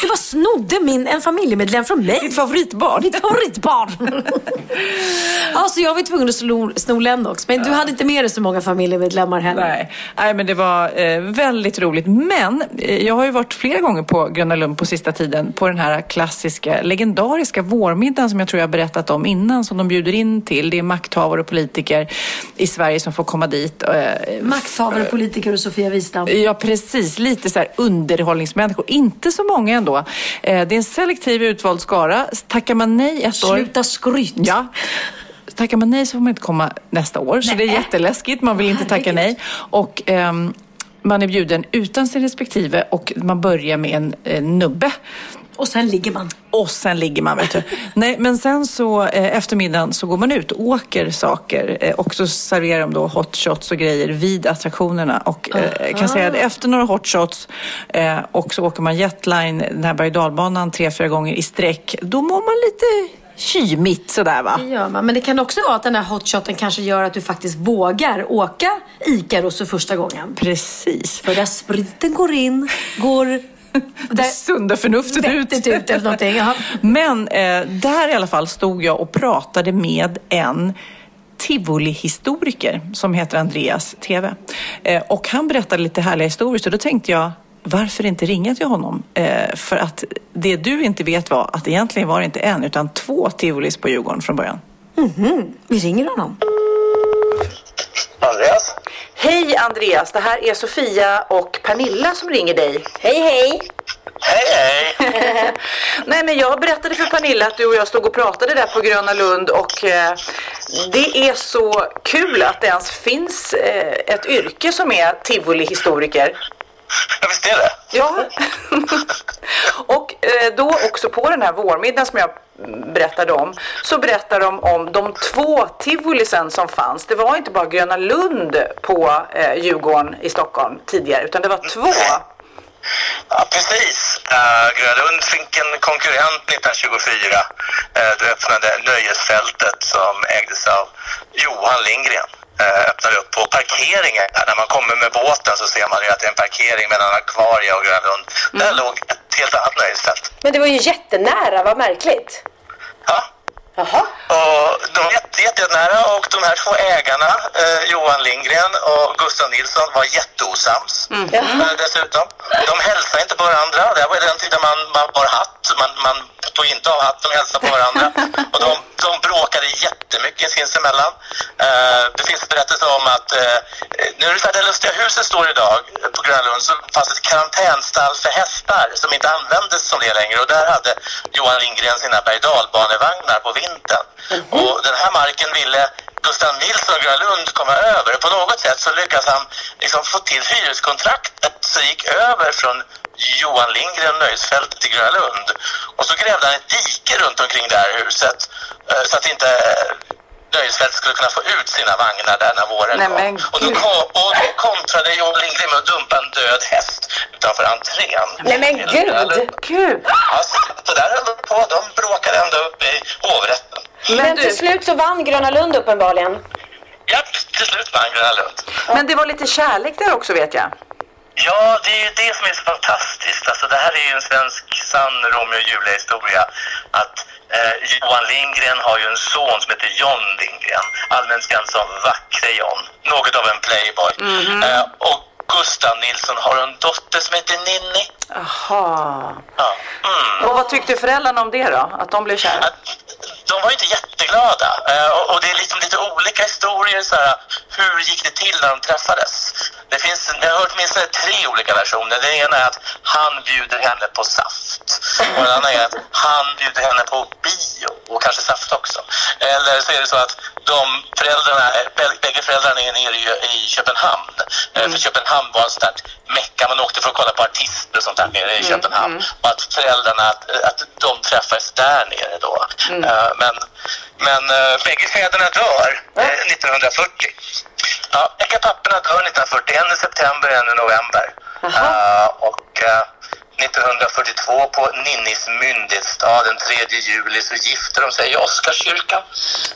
du bara snodde min, en familjemedlem från mig. Ditt favoritbarn. Ditt favoritbarn. ja, så jag var tvungen att sno, sno Lennox. Men du hade inte med dig så många familjemedlemmar heller. Nej, Nej men det var eh, väldigt roligt. Men eh, jag har ju varit flera gånger på Gröna Lund på sista tiden på den här klassiska, legendariska vårmiddagen som jag tror jag berättat om innan som de bjuder in till. Det är makthavare och politiker i Sverige som får komma dit. Eh, makthavare, politiker och Sofia Wistam. Ja, precis. Lite så här underhållningsmänniskor inte så många ändå. Eh, det är en selektiv utvald skara. Tackar man nej ett år... Sluta skryt! Ja. Tackar man nej så får man inte komma nästa år. Nej. Så det är jätteläskigt. Man vill inte tacka nej. Och, um, man är bjuden utan sin respektive och man börjar med en, en nubbe. Och sen ligger man. Och sen ligger man, vet du. Nej, men sen så eh, eftermiddagen så går man ut och åker saker eh, och så serverar de då hot shots och grejer vid attraktionerna. Och eh, kan säga att efter några hot shots eh, och så åker man jetline, den här berg dalbanan tre, fyra gånger i sträck. Då mår man lite kymigt sådär va? Det gör man. Men det kan också vara att den här hotshoten kanske gör att du faktiskt vågar åka Ikaros för första gången. Precis. För där spriten går in, går det sunda förnuftet ut. ut eller någonting. Jaha. Men eh, där i alla fall stod jag och pratade med en tivolihistoriker som heter Andreas TV. Eh, och han berättade lite härliga historier så då tänkte jag varför inte ringa till honom? Eh, för att det du inte vet var att egentligen var det inte en utan två tivolis på Djurgården från början. Mm -hmm. Vi ringer honom. Andreas? Hej Andreas, det här är Sofia och Pernilla som ringer dig. Hej hej! Hej hej! Nej men jag berättade för Pernilla att du och jag stod och pratade där på Gröna Lund och eh, det är så kul att det ens finns eh, ett yrke som är tivolihistoriker. Ja, visst är det. Ja. och eh, då också på den här vårmiddagen som jag berättade om så berättar de om de två tivolisen som fanns. Det var inte bara Gröna Lund på eh, Djurgården i Stockholm tidigare utan det var två. Ja, precis. Uh, Gröna Lund fick en konkurrent 1924. Uh, det öppnade nöjesfältet som ägdes av Johan Lindgren. Eh, öppnar upp på parkeringen. När man kommer med båten så ser man ju att det är en parkering mellan Akvaria och Grönlund. Mm. Där låg ett helt annat nöjesfält. Men det var ju jättenära, vad märkligt. Ja. Jaha. Och de var jätte, jättenära och de här två ägarna, eh, Johan Lindgren och Gustav Nilsson, var jätteosams eh, dessutom. De hälsade inte på varandra. Det här var den tiden man, man bar hatt. Man, man tog inte av hatten och hälsade på varandra. Och de, de bråkade jättemycket sinsemellan. Eh, det finns berättelser om att eh, nu är det så att det Lustiga huset står idag på Gröna Lund så fanns ett karantänstall för hästar som inte användes som det längre och där hade Johan Lindgren sina berg dalbanevagnar på vintern. Och den här marken ville Gustav Nilsson och Gröna Lund komma över. På något sätt så lyckas han liksom få till hyreskontraktet så gick över från Johan Lindgren nöjesfält till Gröna Lund. Och så grävde han ett dike runt omkring det här huset eh, så att inte eh, nöjesfält skulle kunna få ut sina vagnar där när våren Nej, kom. men Och då, kom, och då kontrade Johan Lindgren med att dumpa en död häst utanför entrén. Nej, men gud. Gud! Ja, så där höll de på. De bråkade ända upp i hovrätten. Men till slut så vann Gröna Lund uppenbarligen. Ja, till slut vann Gröna Lund. Men det var lite kärlek där också vet jag. Ja, det är ju det som är så fantastiskt. Alltså, det här är ju en svensk sann Romeo och Julia-historia. Att eh, Johan Lindgren har ju en son som heter John Lindgren. Allmänt känd som Vackre John. Något av en playboy. Eh, och Gustav Nilsson har en dotter som heter Ninni. Jaha. Ja. Mm. Och vad tyckte föräldrarna om det då? Att de blev kära? att de var ju inte jätteglada. Eh, och, och det är liksom lite olika historier. Så här, hur gick det till när de träffades? Det finns, jag har hört minst tre olika versioner. Den ena är att han bjuder henne på saft. Och den andra är att han bjuder henne på bio och kanske saft också. Eller så är det så att de föräldrarna, bä- bägge föräldrarna är nere i, i Köpenhamn. Eh, För Köpenhamn var en sån mecka. Man åkte för att kolla på artister och sånt där nere i Köpenhamn. Och att föräldrarna, att, att de träffades där nere då. Eh, Men, men uh, bägge fäderna dör eh, 1940. Ja, papporna dör 1940. En i september, en i november. Eh, och eh, 1942 på Ninnis myndighetsdag den 3 juli så gifter de sig i Oscarskyrkan.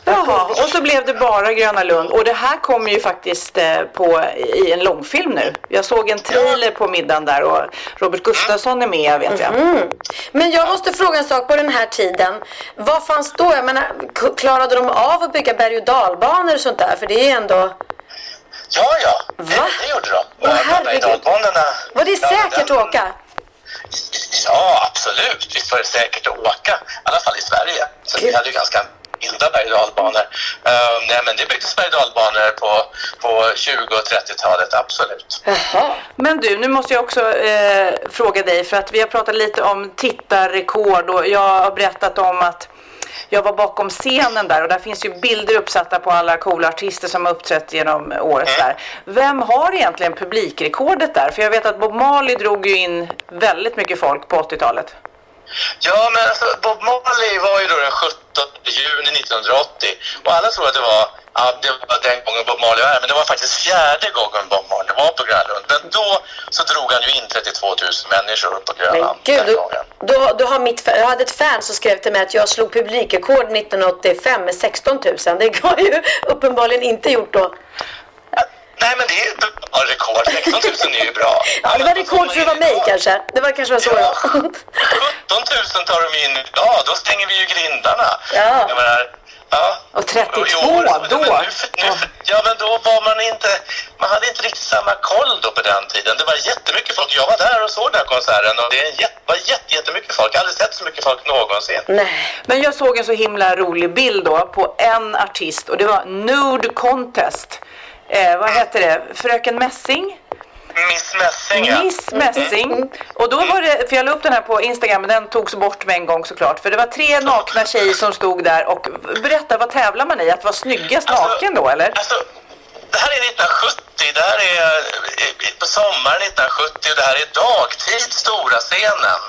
Jaha, och så blev det bara Gröna Lund. Och det här kommer ju faktiskt eh, på, i en långfilm nu. Jag såg en trailer på middagen där och Robert Gustafsson är med vet jag. Men jag måste fråga en sak på den här tiden. Vad fanns då? Jag menar, klarade de av att bygga berg och dalbanor och sånt där? För det är ändå... Ja, ja, det, det gjorde de. Åh, herregud. Var det säkert att åka? Ja, absolut. Visst var det säkert att åka. I alla fall i Sverige. Så vi hade ju ganska milda berg och dalbanor. Uh, nej, men det byggdes berg och dalbanor på, på 20 och 30-talet, absolut. Jaha. Men du, nu måste jag också eh, fråga dig för att vi har pratat lite om tittarrekord och jag har berättat om att jag var bakom scenen där och där finns ju bilder uppsatta på alla coola artister som har uppträtt genom året där. Vem har egentligen publikrekordet där? För jag vet att Bob Marley drog ju in väldigt mycket folk på 80-talet. Ja, men alltså, Bob Marley var ju då den 17 juni 1980 och alla tror att det var, ja, det var den gången Bob Marley var här, men det var faktiskt fjärde gången Bob Marley var på Grönlund. Men då så drog han ju in 32 000 människor på Men Grönland gud, den du, gången. du, har- du har mitt, jag hade ett fan som skrev till mig att jag slog publikrekord 1985 med 16 000. Det har ju uppenbarligen inte gjort då. Nej, men det är ja, rekord. 16 000 är ju bra. Ja, det var rekord för att vara mig kanske. Det var kanske var så. Ja, Ja. 17 000 tar de in idag. Då stänger vi ju grindarna. Ja. Jag menar, ja. Och 32 Och i år- då? Men nu, nu, ja, men då var man inte... Man hade inte riktigt samma koll då på den tiden. Det var jättemycket folk. Jag var där och såg den här konserten och det var jätte, jättemycket folk. Jag har aldrig sett så mycket folk någonsin. Nej. Men jag såg en så himla rolig bild då på en artist och det var Nude Contest. Eh, vad heter det? Fröken Messing? Miss Messing, ja. Miss Messing. Och då var det, för jag la upp den här på Instagram men den togs bort med en gång såklart. För det var tre nakna tjejer som stod där och berätta vad tävlar man i? Att vara snyggast Alltså- naken då eller? Alltså, det här är 1970, det här är eh, på sommaren 1970 och det här är dagtid, stora scenen.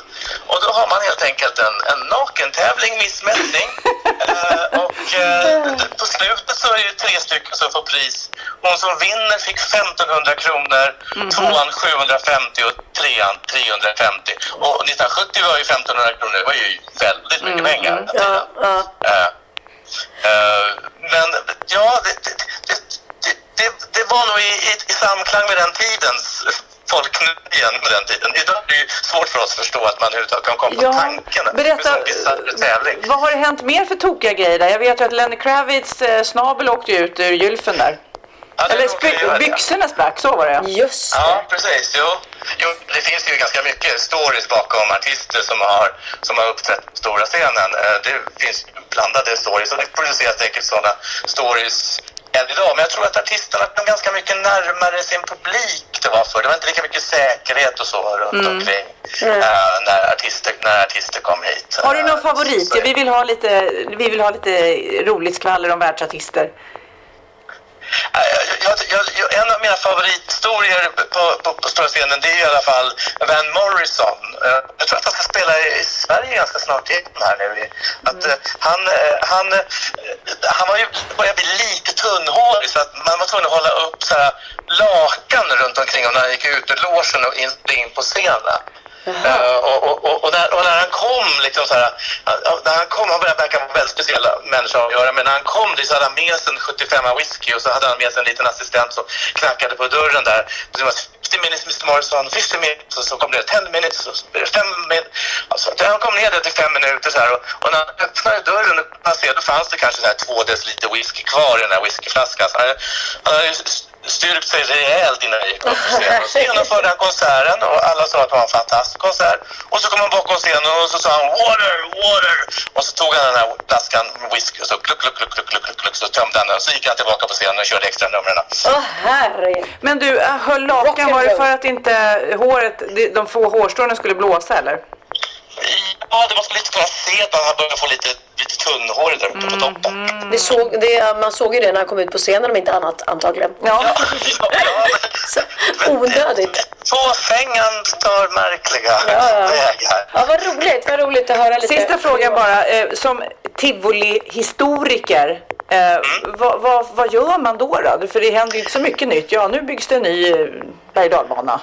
Och då har man helt enkelt en, en nakentävling, Miss Messing. eh, och eh, på slutet så är det tre stycken som får pris. Hon som vinner fick 1500 kronor, tvåan 750 och trean 350. Och 1970 var ju 1500 kronor, det var ju väldigt mycket pengar. den Ja, ja. Eh, eh, men ja, det, det, det, det, det var nog i, i, i samklang med den tidens folknöjen på den tiden. Idag är det ju svårt för oss att förstå att man överhuvudtaget kan komma på tanken. Berätta, tävling. vad har det hänt mer för tokiga grejer där? Jag vet ju att Lenny Kravitz eh, snabel åkte ut ur gylfen där. Ja, Eller råkade ju göra sp- det. byxorna sprack, så var det. Just det. Ja, precis. Jo. jo, det finns ju ganska mycket stories bakom artister som har, som har uppträtt på stora scenen. Eh, Det finns blandade stories och det produceras säkert sådana stories än idag. Men jag tror att artisterna kom ganska mycket närmare sin publik det var förr. Det var inte lika mycket säkerhet och så runt omkring eh, när, artister, när artister kom hit. Har du någon favorit? så- Vi vill ha lite, vi vill ha lite roligt skvaller om världsartister. Jag, jag, jag, en av mina favorithistorier på, på, på stora scenen det är i alla fall Van Morrison. Eh, Jag tror att han ska spela i Sverige ganska snart igen här nu. Att, eh, han, eh, han, han var ju, började bli lite tunnhårig så att man var tvungen att hålla upp så här, lakan runt omkring honom när han gick ut ur logen och in, in på scenen. Uh, och, och, och, och, när, och när han kom, liksom så här, han- när han kom, han började verka vara väldigt speciell människor att göra, men när han kom dit så hade han med sig en 75 whisky och så hade han med sig en liten assistent som knackade på dörren där. Och så var 50 minutes Mr Morrison, 50 minutes och så kom det 10 minutes och så blev det 5 minutes. Alltså, han kom ner där till 5 minuter så här och, och när han öppnade dörren och han ser, då fanns det kanske så här 2 deciliter whisky kvar i den här whiskyflaskan. Så han, han hade styrkt sig rejält innan jag gick upp på scenen. Så genomförde han konserten och alla sa att det var en fantastisk konsert. Och så kom han bakom scenen och så sa han water, water. Och så tog han den här flaskan med whisky och så kluck, kluck, kluck, kluck, kluck, kluck, så tömde han den. Och så gick han tillbaka på scenen och körde extra numren. Åh herregud. Men du, äh, höll lakan, var det för att inte håret, de- de få hårstråna skulle blåsa eller? Ja, det var lite kunna se att han började få lite, lite tunnhårig där uppe på toppen. Det såg, det, man såg ju det när han kom ut på scenen om inte annat antagligen. Ja. Ja, ja, ja. Så, onödigt. Fåfängan tar märkliga Ja, ja. vägar. Ja, vad roligt. Vad roligt att höra lite. Sista frågan bara, eh, som tivoli-historiker. Eh, vad, vad, vad gör man då, då? För det händer ju inte så mycket nytt. Ja, nu byggs det en ny eh, berg och dalbana.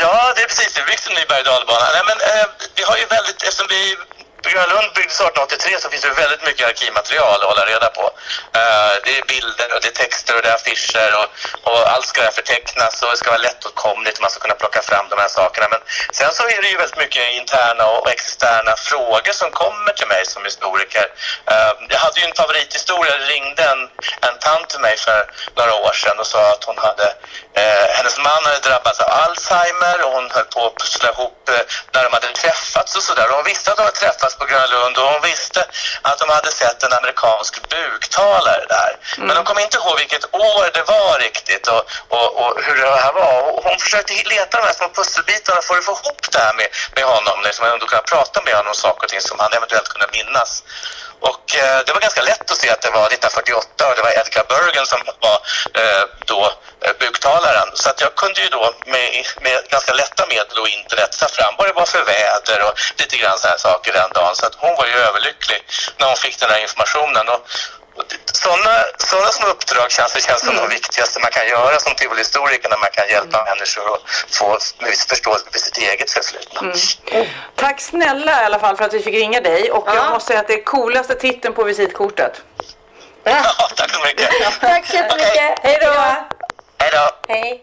Ja, det är precis. Det byggs en ny berg och dalbana. Nej, men, eh, vi har ju väldigt, eftersom vi Gröna Lund byggdes 1883 så finns det väldigt mycket arkivmaterial att hålla reda på. Uh, det är bilder och det är texter och det är affischer och, och allt ska förtecknas och det ska vara lättåtkomligt och man ska kunna plocka fram de här sakerna. Men sen så är det ju väldigt mycket interna och externa frågor som kommer till mig som historiker. Uh, jag hade ju en favorithistoria. Det ringde en, en tant till mig för några år sedan och sa att hon hade, eh, hennes man hade drabbats av Alzheimer och hon höll på att pussla ihop eh, när de hade träffats och sådär. Hon visste att de hade träffats på Grönlund och hon visste att de hade sett en amerikansk buktalare där. Men de kom inte ihåg vilket år det var riktigt och, och, och hur det här var. Och hon försökte leta de här små pusselbitarna för att få ihop det här med, med honom. Liksom, ändå kunna prata med honom om saker och ting som han eventuellt kunde minnas. Och eh, det var ganska lätt att se att det var 1948 och det var Edgar Bergen som var eh, då eh, buktalaren. Så att jag kunde ju då med, med ganska lätta medel och internet ta fram vad det var för väder och lite grann sådana här saker den dagen. Så att hon var ju överlycklig när hon fick den här informationen. Och, sådana, sådana små uppdrag känns, det känns som de viktigaste man kan göra som tivolihistoriker när man kan hjälpa människor att få en viss förståelse för sitt eget förflutna. Tack snälla i alla fall för att vi fick ringa dig. Och Ja. jag måste säga att det är coolaste titeln på visitkortet. Ja, tack så mycket. Tack så jättemycket. Hej då. Hej då. Hej.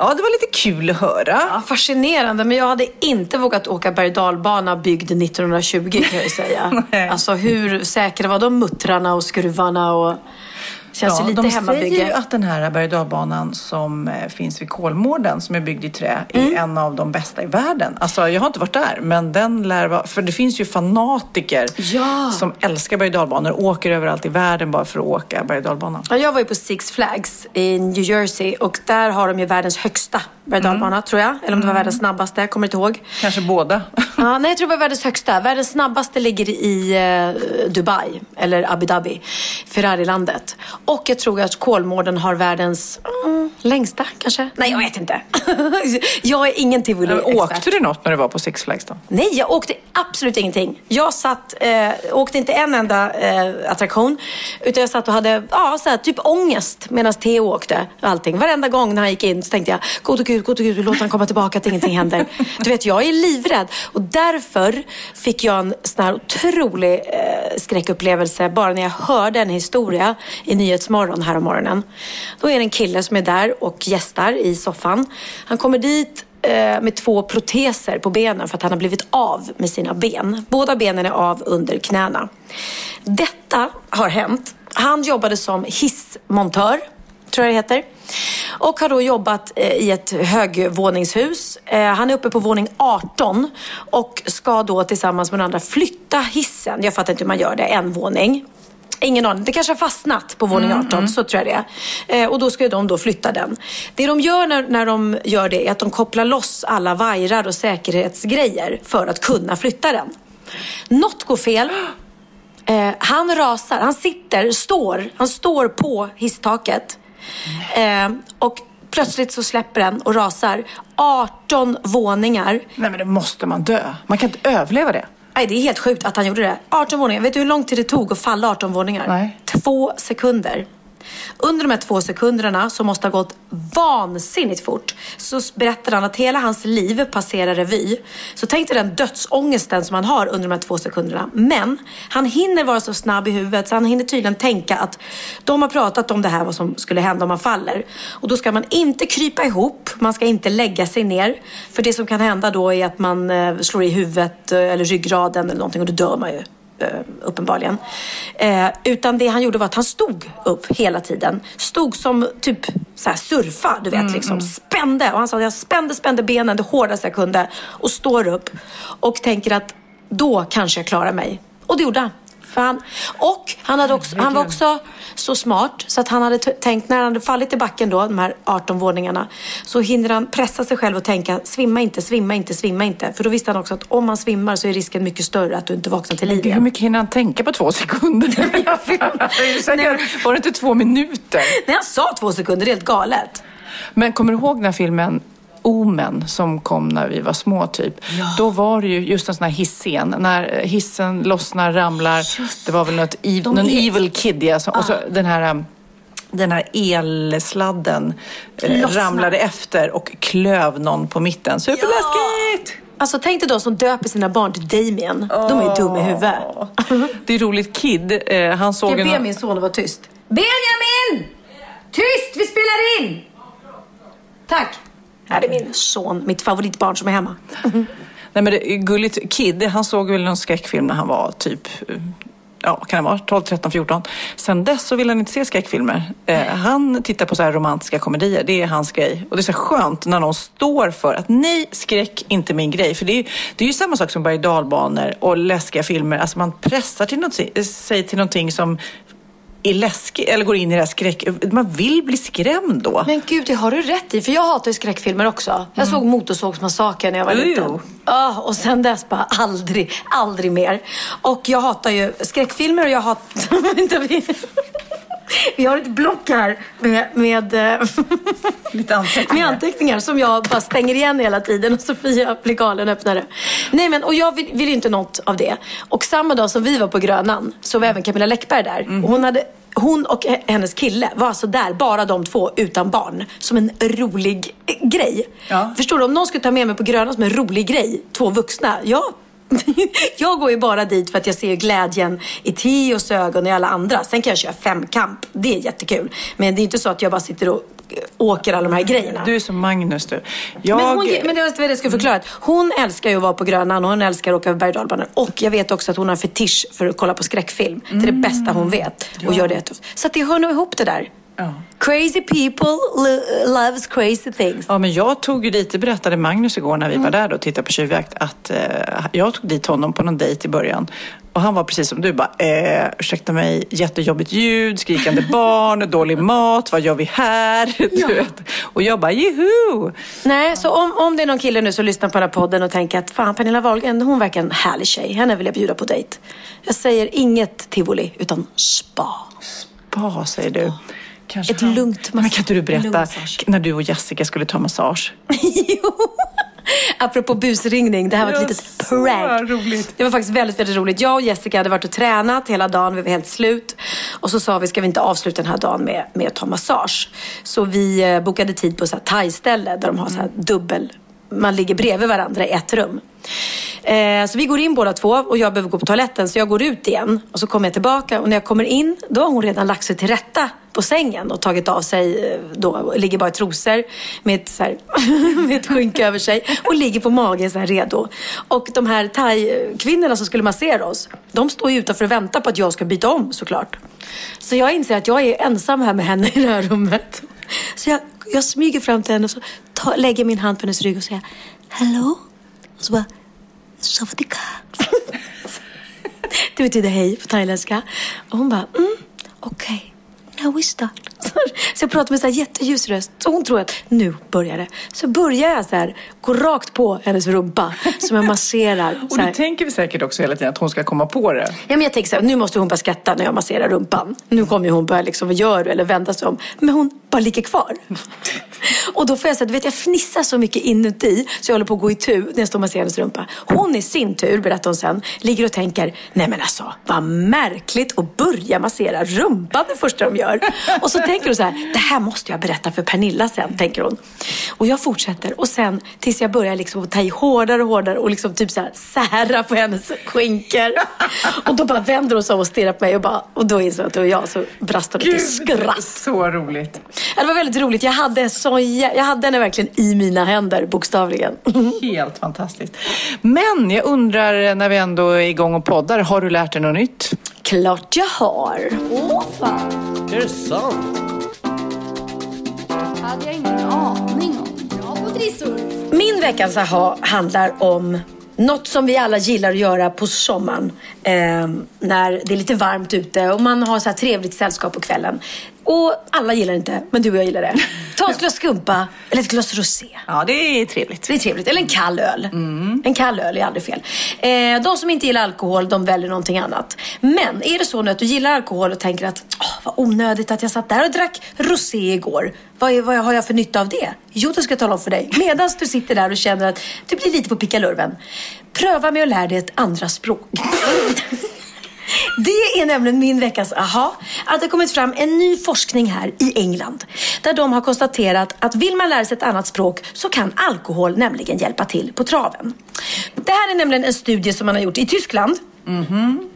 Ja, det var lite kul att höra. Ja, fascinerande, men jag hade inte vågat åka berg dalbana byggd 1920 kan jag säga. alltså hur säkra var de muttrarna och skruvarna och Känns ja, lite de hemmabygge. säger ju att den här berg och som eh, finns vid Kolmården som är byggd i trä mm. är en av de bästa i världen. Alltså jag har inte varit där men den lär vara, för det finns ju fanatiker ja. som älskar berg och åker överallt i världen bara för att åka berg och ja, Jag var ju på Six Flags i New Jersey och där har de ju världens högsta berg mm. tror jag. Eller om det var mm. världens snabbaste, jag kommer inte ihåg. Kanske båda. ja, nej, jag tror det var världens högsta. Världens snabbaste ligger i eh, Dubai eller Abu Dhabi, Ferrarilandet. Och jag tror att Kolmården har världens mm, längsta kanske. Nej, jag vet inte. jag är ingen tivoli-expert. Åkte du något när du var på Six Flags då? Nej, jag åkte absolut ingenting. Jag satt, eh, åkte inte en enda eh, attraktion. Utan jag satt och hade ja, så här, typ ångest medan Theo åkte. Allting. Varenda gång när han gick in så tänkte jag, gode gud, gode gud, låt han komma tillbaka att ingenting händer. Du vet, jag är livrädd. Och därför fick jag en sån här otrolig eh, skräckupplevelse bara när jag hörde en historia i Nyhetsmorgon här om morgonen. Då är det en kille som är där och gästar i soffan. Han kommer dit eh, med två proteser på benen för att han har blivit av med sina ben. Båda benen är av under knäna. Detta har hänt Han jobbade som hissmontör, tror jag det heter. Och har då jobbat eh, i ett högvåningshus. Eh, han är uppe på våning 18 och ska då tillsammans med några andra flytta hissen. Jag fattar inte hur man gör det, en våning. Ingen aning. Det kanske har fastnat på våning 18, så tror jag det är. Eh, och då ska de då flytta den. Det de gör när, när de gör det är att de kopplar loss alla vajrar och säkerhetsgrejer för att kunna flytta den. Något går fel. Eh, han rasar. Han sitter, står, han står på hisstaket. Eh, och plötsligt så släpper den och rasar. 18 våningar. Nej men det måste man dö. Man kan inte överleva det. Nej, det är helt sjukt att han gjorde det. 18 våningar. Vet du hur lång tid det tog att falla 18 våningar? Nej. Två sekunder. Under de här två sekunderna som måste ha gått vansinnigt fort så berättar han att hela hans liv passerar revy. Så tänk dig den dödsångesten som han har under de här två sekunderna. Men han hinner vara så snabb i huvudet så han hinner tydligen tänka att de har pratat om det här vad som skulle hända om man faller. Och då ska man inte krypa ihop, man ska inte lägga sig ner. För det som kan hända då är att man eh, slår i huvudet eh, eller ryggraden eller någonting och då dör man ju uppenbarligen. Eh, utan det han gjorde var att han stod upp hela tiden. Stod som typ så här surfa, du vet, liksom spände. Och han sa att jag spände, spände benen det hårdaste jag kunde och står upp och tänker att då kanske jag klarar mig. Och det gjorde han. För han och han, hade också, han var också så smart så att han hade tänkt när han hade fallit i backen då, de här 18 våningarna, så hinner han pressa sig själv och tänka svimma inte, svimma inte, svimma inte. För då visste han också att om man svimmar så är risken mycket större att du inte vaknar till liv Hur mycket hinner han tänka på två sekunder? Var det inte två minuter? Nej, han sa två sekunder, det är helt galet. Men kommer du ihåg den här filmen Omen som kom när vi var små typ. Då var det ju just en sån här hisscen. När hissen lossnar, ramlar. Det var väl något ev- någon är- evil kid ja. Och så den här, um, den här elsladden eh, ramlade efter och klöv någon på mitten. Superläskigt! Alltså tänk dig de som döper sina barn till Damien. De är dum i huvudet. Det är roligt. Kid, eh, han såg Ska jag en... be min son att vara tyst? Benjamin! Tyst, vi spelar in! Tack. Här är min son, mitt favoritbarn som är hemma. Nej men det är gulligt. Kid, han såg väl någon skräckfilm när han var typ, ja kan det vara, 12, 13, 14. Sen dess så vill han inte se skräckfilmer. Eh, han tittar på så här romantiska komedier, det är hans grej. Och det är så skönt när någon står för att nej, skräck inte min grej. För det är, det är ju samma sak som berg och och läskiga filmer. Alltså man pressar till något, sig till någonting som är läskigt, eller går in i det här skräck... Man vill bli skrämd då. Men gud, det har du rätt i. För jag hatar ju skräckfilmer också. Jag såg Motorsågsmassakern när jag var liten. Ja, och sen dess bara aldrig, aldrig mer. Och jag hatar ju skräckfilmer och jag hatar... Vi... Har ett block här med, med, eh, Lite anteckningar. med anteckningar som jag bara stänger igen hela tiden och Sofia blir galen och öppnar det. Nej men, och jag vill, vill inte något av det. Och samma dag som vi var på Grönan så var även Camilla Läckberg där. Mhm. Och hon, hade, hon och hennes kille var alltså där, bara de två utan barn. Som en rolig eh, grej. Ja. Förstår du? Om någon skulle ta med mig på Grönan som en rolig grej, två vuxna, ja. Jag går ju bara dit för att jag ser glädjen i Theos ögon och i alla andra. Sen kan jag köra femkamp. Det är jättekul. Men det är inte så att jag bara sitter och eh, åker alla de här grejerna. Du är som Magnus du. Jag... Men, hon, men det var det jag skulle förklara. Hon älskar ju att vara på Grönan och hon älskar att åka berg och. Och jag vet också att hon har en fetisch för att kolla på skräckfilm. Det är det bästa hon vet. Och gör det. Så att det hör nog ihop det där. Ja. Crazy people lo- loves crazy things. Ja, men jag tog ju dit, det berättade Magnus igår när vi var där och tittade på tjuvjakt, att eh, jag tog dit honom på någon dejt i början. Och han var precis som du, bara, eh, ursäkta mig, jättejobbigt ljud, skrikande barn, dålig mat, vad gör vi här? Du vet. Och jag bara, juhu! Nej, så om, om det är någon kille nu som lyssnar på den här podden och tänker att fan Pernilla Wahlgren, hon verkar en härlig tjej. Henne vill jag bjuda på dejt. Jag säger inget tivoli, utan spa. Spa, säger du. Kanske Ett lugnt Men kan inte du berätta massage. när du och Jessica skulle ta massage? jo. Apropå busringning, det här var ett litet prank. roligt. Det var faktiskt väldigt, väldigt roligt. Jag och Jessica hade varit och tränat hela dagen, vi var helt slut. Och så sa vi, ska vi inte avsluta den här dagen med, med att ta massage? Så vi eh, bokade tid på här thai-ställe där de har så här dubbel, man ligger bredvid varandra i ett rum. Eh, så vi går in båda två och jag behöver gå på toaletten så jag går ut igen. Och så kommer jag tillbaka och när jag kommer in då har hon redan lagt sig till rätta på sängen och tagit av sig, eh, då ligger bara i trosor med ett, så här, med ett skynke över sig och ligger på magen så här redo. Och de här thai-kvinnorna som skulle massera oss, de står ju utanför och väntar på att jag ska byta om såklart. Så jag inser att jag är ensam här med henne i det här rummet. Så jag, jag smyger fram till henne och så tar, lägger min hand på hennes rygg och säger Hello? Och så bara Sovdika. Det betyder hej på thailändska. Och hon bara, mm, okej. Okay. Now we start. Så jag pratar med så här jätteljus röst. Så hon tror att nu börjar det. Så börjar jag så här, gå rakt på hennes rumpa som jag masserar. Och du tänker väl säkert också hela tiden att hon ska komma på det? Ja, men jag tänker så här, nu måste hon börja skratta när jag masserar rumpan. Nu kommer hon börja liksom, vad gör du? Eller vända sig om. Men hon bara ligger kvar. och då får jag säga, du vet jag fnissar så mycket inuti så jag håller på att gå i tur när jag står och masserar hennes rumpa. Hon i sin tur, berättar hon sen, ligger och tänker, nej men alltså vad märkligt att börja massera rumpan det första de gör. och så tänker hon så här, det här måste jag berätta för Pernilla sen, tänker hon. Och jag fortsätter och sen tills jag börjar liksom ta i hårdare och hårdare och liksom typ så här sära på hennes skinkor. och då bara vänder hon sig om och stirrar på mig och, bara, och då inser jag att det var jag så brast hon i skratt. Så roligt. Ja, det var väldigt roligt. Jag hade, så, jag hade henne verkligen i mina händer, bokstavligen. Helt fantastiskt. Men jag undrar, när vi ändå är igång och poddar, har du lärt dig något nytt? Klart jag har. Åh, fan. Är det sant? Hade jag ingen aning om. Bra på trissor. Min veckans aha handlar om något som vi alla gillar att göra på sommaren. Eh, när det är lite varmt ute och man har så här trevligt sällskap på kvällen. Och alla gillar inte, men du och jag gillar det. Ta ett glas skumpa eller ett glas rosé. Ja, det är trevligt. Det är trevligt. Eller en kall öl. Mm. En kall öl är aldrig fel. Eh, de som inte gillar alkohol, de väljer någonting annat. Men är det så nu att du gillar alkohol och tänker att åh, vad onödigt att jag satt där och drack rosé igår. Vad, är, vad har jag för nytta av det? Jo, det ska jag tala om för dig. Medan du sitter där och känner att du blir lite på pickalurven. Pröva med att lära dig ett andra språk. Det är nämligen min veckas aha. Att det kommit fram en ny forskning här i England. Där de har konstaterat att vill man lära sig ett annat språk så kan alkohol nämligen hjälpa till på traven. Det här är nämligen en studie som man har gjort i Tyskland. Mm,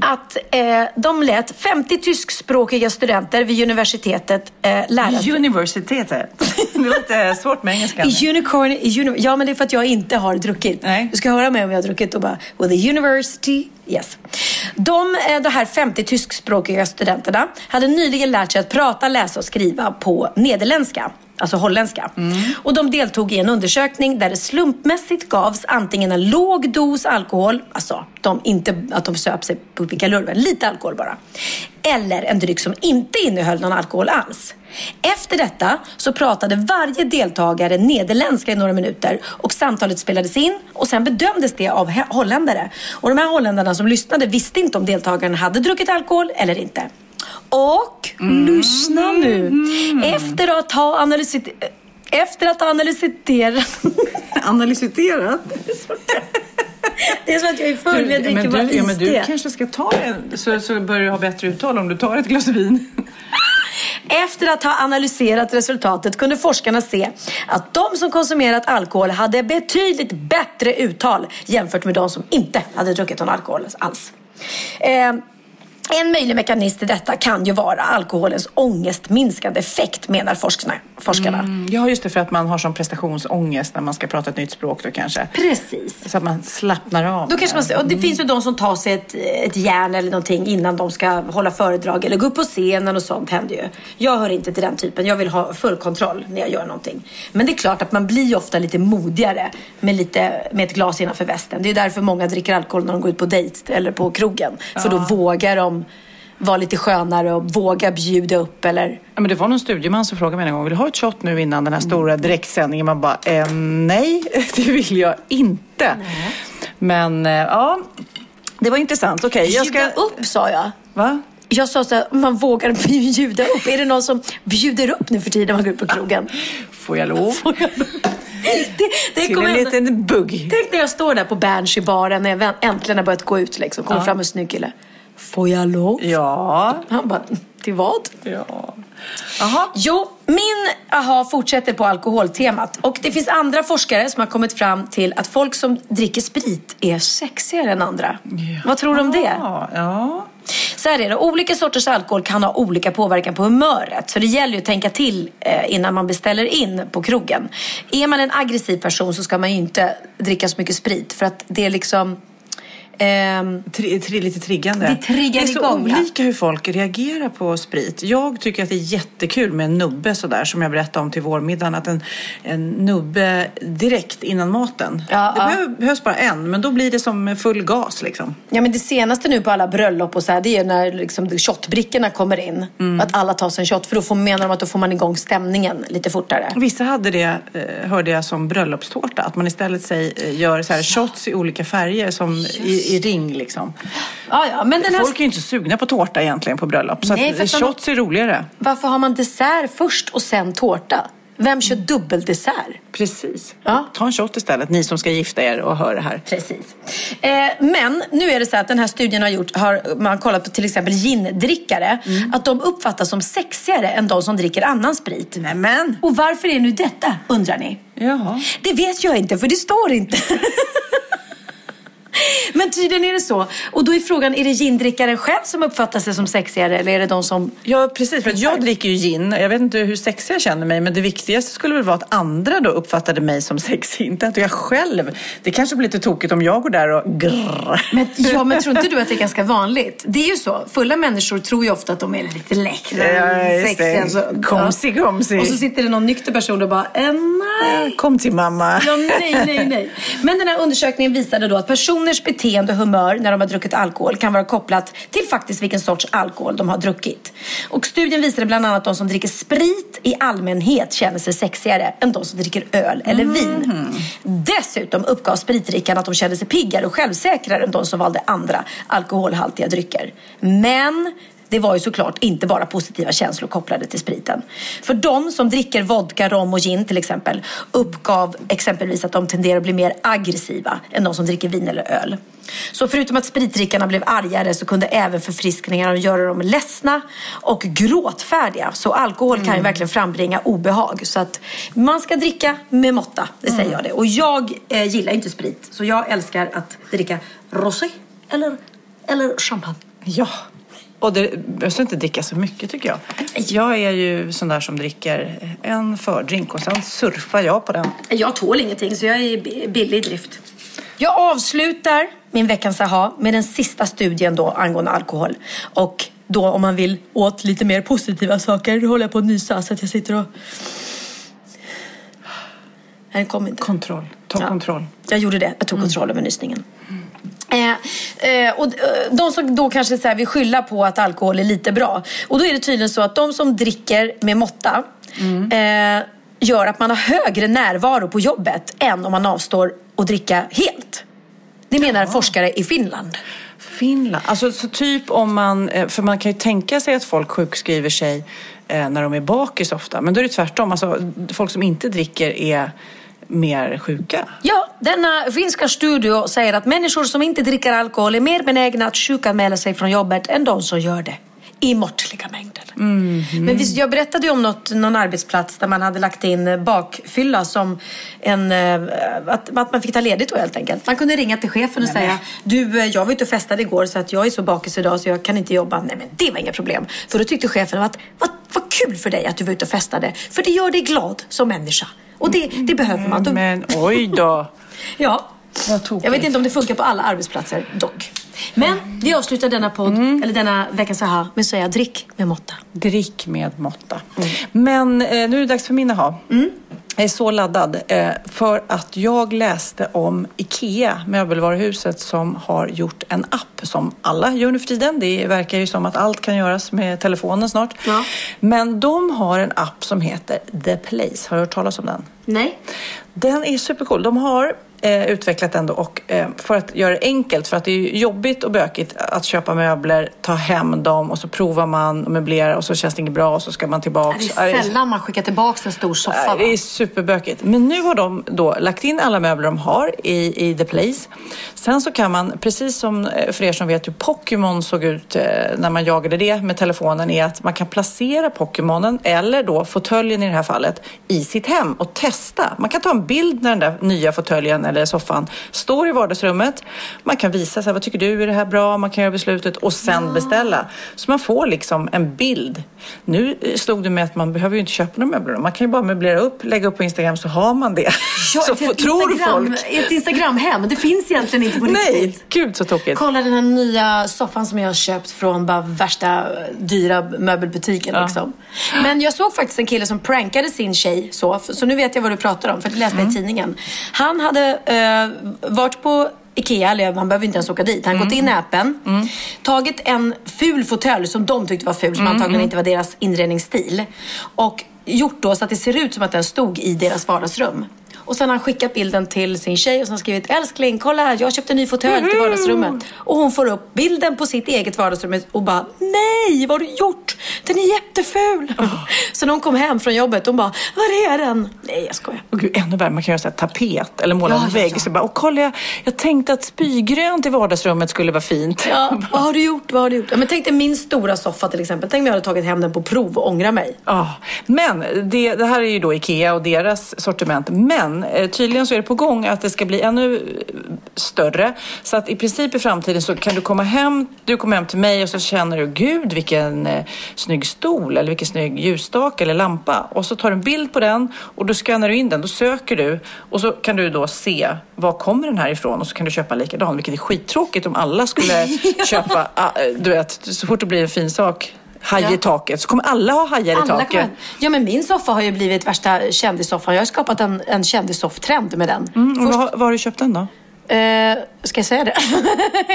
att eh, de lät 50 tyskspråkiga studenter vid universitetet eh, lära sig... Universitetet? Det låter svårt med engelska. Unicorn, uni ja, men det är för att jag inte har druckit. Nej. Du ska höra mig om jag har druckit och bara, with the university, yes. De, eh, de här 50 tyskspråkiga studenterna hade nyligen lärt sig att prata, läsa och skriva på nederländska alltså holländska. Mm. Och de deltog i en undersökning där det slumpmässigt gavs antingen en låg dos alkohol, alltså de, inte att de söp sig på pickalurven, lite alkohol bara. Eller en dryck som inte innehöll någon alkohol alls. Efter detta så pratade varje deltagare nederländska i några minuter och samtalet spelades in och sen bedömdes det av holländare. Och de här holländarna som lyssnade visste inte om deltagarna hade druckit alkohol eller inte. Och Mm. lyssna nu. Efter att ha analyserat efter att ha analyserat... Analyserat? Det är som att jag är full, men jag dricker men bara du, ja, men du iste. kanske ska ta en, så, så börjar du ha bättre uttal om du tar ett glas vin. Efter att ha analyserat resultatet kunde forskarna se att de som konsumerat alkohol hade betydligt bättre uttal jämfört med de som inte hade druckit någon alkohol alls. Eh, en möjlig mekanism till detta kan ju vara alkoholens ångestminskande effekt menar forskarna. forskarna. Mm, ja, just det, för att man har sån prestationsångest när man ska prata ett nytt språk då kanske. Precis. Så att man slappnar av. Då kanske man, och det finns ju de som tar sig ett, ett järn eller någonting innan de ska hålla föredrag eller gå upp på scenen och sånt händer ju. Jag hör inte till den typen. Jag vill ha full kontroll när jag gör någonting. Men det är klart att man blir ofta lite modigare med, lite, med ett glas innanför västen. Det är därför många dricker alkohol när de går ut på dejt eller på krogen. För då vågar de vara lite skönare och våga bjuda upp eller Ja, men det var någon studieman som frågade mig en gång, vill du ha ett shot nu innan den här stora direktsändningen? Man bara, eh, nej, det vill jag inte. Men eh, ja, det var intressant. Okej, jag ska... bjuda upp sa jag. Va? Jag sa så här, man vågar bjuda upp. Är det någon som bjuder upp nu för tiden när man går ut på krogen? Får jag lov? Det, det Till kommer en liten bugg. Tänk när jag står där på Berns i baren när jag äntligen har börjat gå ut liksom. Kommer fram en snygg kille. Får jag lov? Ja. Han bara, Till vad? Ja. Jaha. Jo, min aha fortsätter på alkoholtemat. Och det finns andra forskare som har kommit fram till att folk som dricker sprit är sexigare än andra. Vad tror du om det? Ja, ja. Så här är det, olika sorters alkohol kan ha olika påverkan på humöret. Så det gäller ju att tänka till eh, innan man beställer in på krogen. Är man en aggressiv person så ska man ju inte dricka så mycket sprit. För att det är liksom... ehm, Tri, tri, lite triggande. Det triggar det är så igång, ja. olika hur folk reagerar på sprit. Jag tycker att det är jättekul med en nubbe sådär som jag berättade om till vårmiddagen. Att en, en nubbe direkt innan maten. Ja, det ja. behövs bara en men då blir det som full gas liksom. Ja men det senaste nu på alla bröllop och så här, det är när liksom shotbrickorna kommer in. Att alla tar sig en shot för då får, menar de att då får man igång stämningen lite fortare. Vissa hade det, eh, hörde jag, som bröllopstårta. Att man istället säg, gör så här shots i olika färger som i, i ring liksom. Ja, ja, men den här... Folk är ju inte sugna på tårta egentligen på bröllop. Så Nej, att, att man- shots är roligare. Varför har man dessert först och sen tårta? Vem kör dubbeldessert? Precis. Ja. Ta en shot istället, ni som ska gifta er och hör det här. Precis. Eh, men nu är det så att den här studien har gjort, har man kollat på till exempel gindrickare, att de uppfattas som sexigare än de som dricker annan sprit. Nämen! Och varför är nu detta, undrar ni? Jaha. Det vet jag inte, för det står inte. Men tydligen är det så. Och då är frågan, är det gindrickaren själv som uppfattar sig som sexigare eller är det de som... Ja, precis. För att jag dricker ju gin. Jag vet inte hur sexig jag känner mig, men det viktigaste skulle väl vara att andra då uppfattade mig som sexig. Inte att jag själv. Det kanske blir lite tokigt om jag går där och grrr. Men, ja, men tror inte du att det är ganska vanligt? Det är ju så. Fulla människor tror ju ofta att de är lite läckra, Ja, sexiga. Så, Komsi, komsi. Och så sitter det någon nykter person och bara, eh, nej. Kom till mamma. Ja, nej, nej, nej. Men den här undersökningen visade då att personers beteende och humör när de har druckit alkohol kan vara kopplat till faktiskt vilken sorts alkohol de har druckit. Och studien visade bland annat att de som dricker sprit i allmänhet känner sig sexigare än de som dricker öl eller vin. Dessutom uppgav spritdrickarna att de kände sig piggare och självsäkrare än de som valde andra alkoholhaltiga drycker. Men det var ju såklart inte bara positiva känslor kopplade till spriten. För de som dricker vodka, rom och gin till exempel uppgav exempelvis att de tenderar att bli mer aggressiva än de som dricker vin eller öl. Så förutom att spritdrickarna blev argare så kunde även förfriskningar göra dem ledsna och gråtfärdiga. Så alkohol kan ju verkligen frambringa obehag. Så att man ska dricka med måtta, det säger jag det. Och jag eh, gillar inte sprit, så jag älskar att dricka rosé eller, eller champagne. Ja. Och det behövs inte dricka så mycket tycker jag. Jag är ju sån där som dricker en fördrink och sen surfar jag på den. Jag tål ingenting så jag är bi- billig i drift. Jag avslutar min veckans aha med den sista studien då angående alkohol. Och då om man vill åt lite mer positiva saker, då håller jag på att nysa så att jag sitter och... Nej, det kom inte. Kontroll. Ta Ja. kontroll. Jag gjorde det. Jag tog kontroll över nysningen. Eh, eh, och eh, de som då kanske så här vill skylla på att alkohol är lite bra. Och då är det tydligen så att de som dricker med måtta eh, gör att man har högre närvaro på jobbet än om man avstår att dricka helt. Det menar forskare i Finland. Finland. Alltså så typ om man, eh, för man kan ju tänka sig att folk sjukskriver sig eh, när de är bakis ofta. Men då är det tvärtom. Alltså, folk som inte dricker är mer sjuka. Ja, denna finska studio säger att människor som inte dricker alkohol är mer benägna att sjukanmäla sig från jobbet än de som gör det. I måttliga mängder. Men visst, jag berättade ju om något, någon arbetsplats där man hade lagt in bakfylla som en... eh, Att, att man fick ta ledigt då helt enkelt. Man kunde ringa till chefen och säga Du, eh, jag var ute och festade igår så att jag är så bakis idag så jag kan inte jobba. Nej men det var inga problem. För då tyckte chefen att vad, vad kul för dig att du var ute och festade. För det gör dig glad som människa. Och det, det behöver man. Då, Men oj då. Ja. Jag vet inte om det funkar på alla arbetsplatser dock. Men vi avslutar denna podd, eller denna veckans aha, med att säga drick med måtta. Drick med måtta. Men eh, nu är det dags för min aha. Jag är så laddad eh, för att jag läste om IKEA, möbelvaruhuset, som har gjort en app som alla gör nu för tiden. Det verkar ju som att allt kan göras med telefonen snart. Ja. Men de har en app som heter The Place. Har du hört talas om den? Nej. Den är supercool. De har eh, utvecklat den då och eh, för att göra det enkelt, för att det är jobbigt och bökigt att köpa möbler, ta hem dem och så provar man och möblerar och så känns det inget bra och så ska man tillbaks. Det är sällan man skickar tillbaka en stor soffa. Det är superbökigt. Men nu har de då lagt in alla möbler de har i, i The Place. Sen så kan man, precis som eh, för er som vet hur Pokémon såg ut eh, när man jagade det med telefonen, är att man kan placera Pokémonen, eller då fåtöljen i det här fallet, i sitt hem och testa. Man kan ta en bild när den där nya fåtöljen eller soffan står i vardagsrummet. Man kan visa, så här, vad tycker du, är det här bra? Man kan göra beslutet och sen beställa. Så man får liksom en bild. Nu eh, slog det med att man behöver ju inte köpa några möbler. Man kan ju bara möblera upp, lägga upp på Instagram så har man det. Ja, så ett tror Instagram, folk. Ett Instagramhem. Det finns egentligen inte på Nej, riktigt. gud så tokigt. Kolla den här nya soffan som jag har köpt från bara värsta dyra möbelbutiken. Liksom. Men jag såg faktiskt en kille som prankade sin tjej så. Så nu vet jag vad du pratar om, för det läste jag i tidningen. Han hade eh, varit på Ikea, eller han behöver inte ens åka dit. Han gått in i appen, tagit en ful fåtölj som de tyckte var ful, som antagligen inte var deras inredningsstil. Och gjort då så att det ser ut som att den stod i deras vardagsrum. Och sen har han skickat bilden till sin tjej och sen skrivit älskling, kolla här, jag köpte en ny fåtölj till vardagsrummet. Och hon får upp bilden på sitt eget vardagsrum och bara, nej, vad har du gjort? Den är jätteful. Så när hon kom hem från jobbet, hon bara, var är den? Nej, jag skojar. Och gud, ännu värre, man kan göra så här tapet eller måla Ja, en vägg. ja. Så bara, och kolla, jag, jag tänkte att spygrönt i vardagsrummet skulle vara fint. Ja, vad har du gjort? Vad har du gjort? Ja, men tänk dig min stora soffa till exempel. Tänk om jag hade tagit hem den på prov och ångrar mig. Ja, men det, det här är ju då Ikea och deras sortiment. Men eh, tydligen så är det på gång att det ska bli ännu eh, större. Så att i princip i framtiden så kan du komma hem, du kommer hem till mig och så känner du, gud vilken eh, snygg stol eller vilken snygg ljusstake eller lampa. Och så tar du en bild på den och då skannar du in den, då söker du och så kan du då se var kommer den här ifrån och så kan du köpa likadan. Vilket är skittråkigt om alla skulle köpa, ah, du vet, så fort det blir en fin sak haj Ja. i taket så kommer alla ha hajar i Alla taket. kommer- Ja, men min soffa har ju blivit värsta kändissoffan. Jag har skapat en, en kändissofftrend med den. Mm, och var, var har du köpt den då? Eh, ska jag säga det?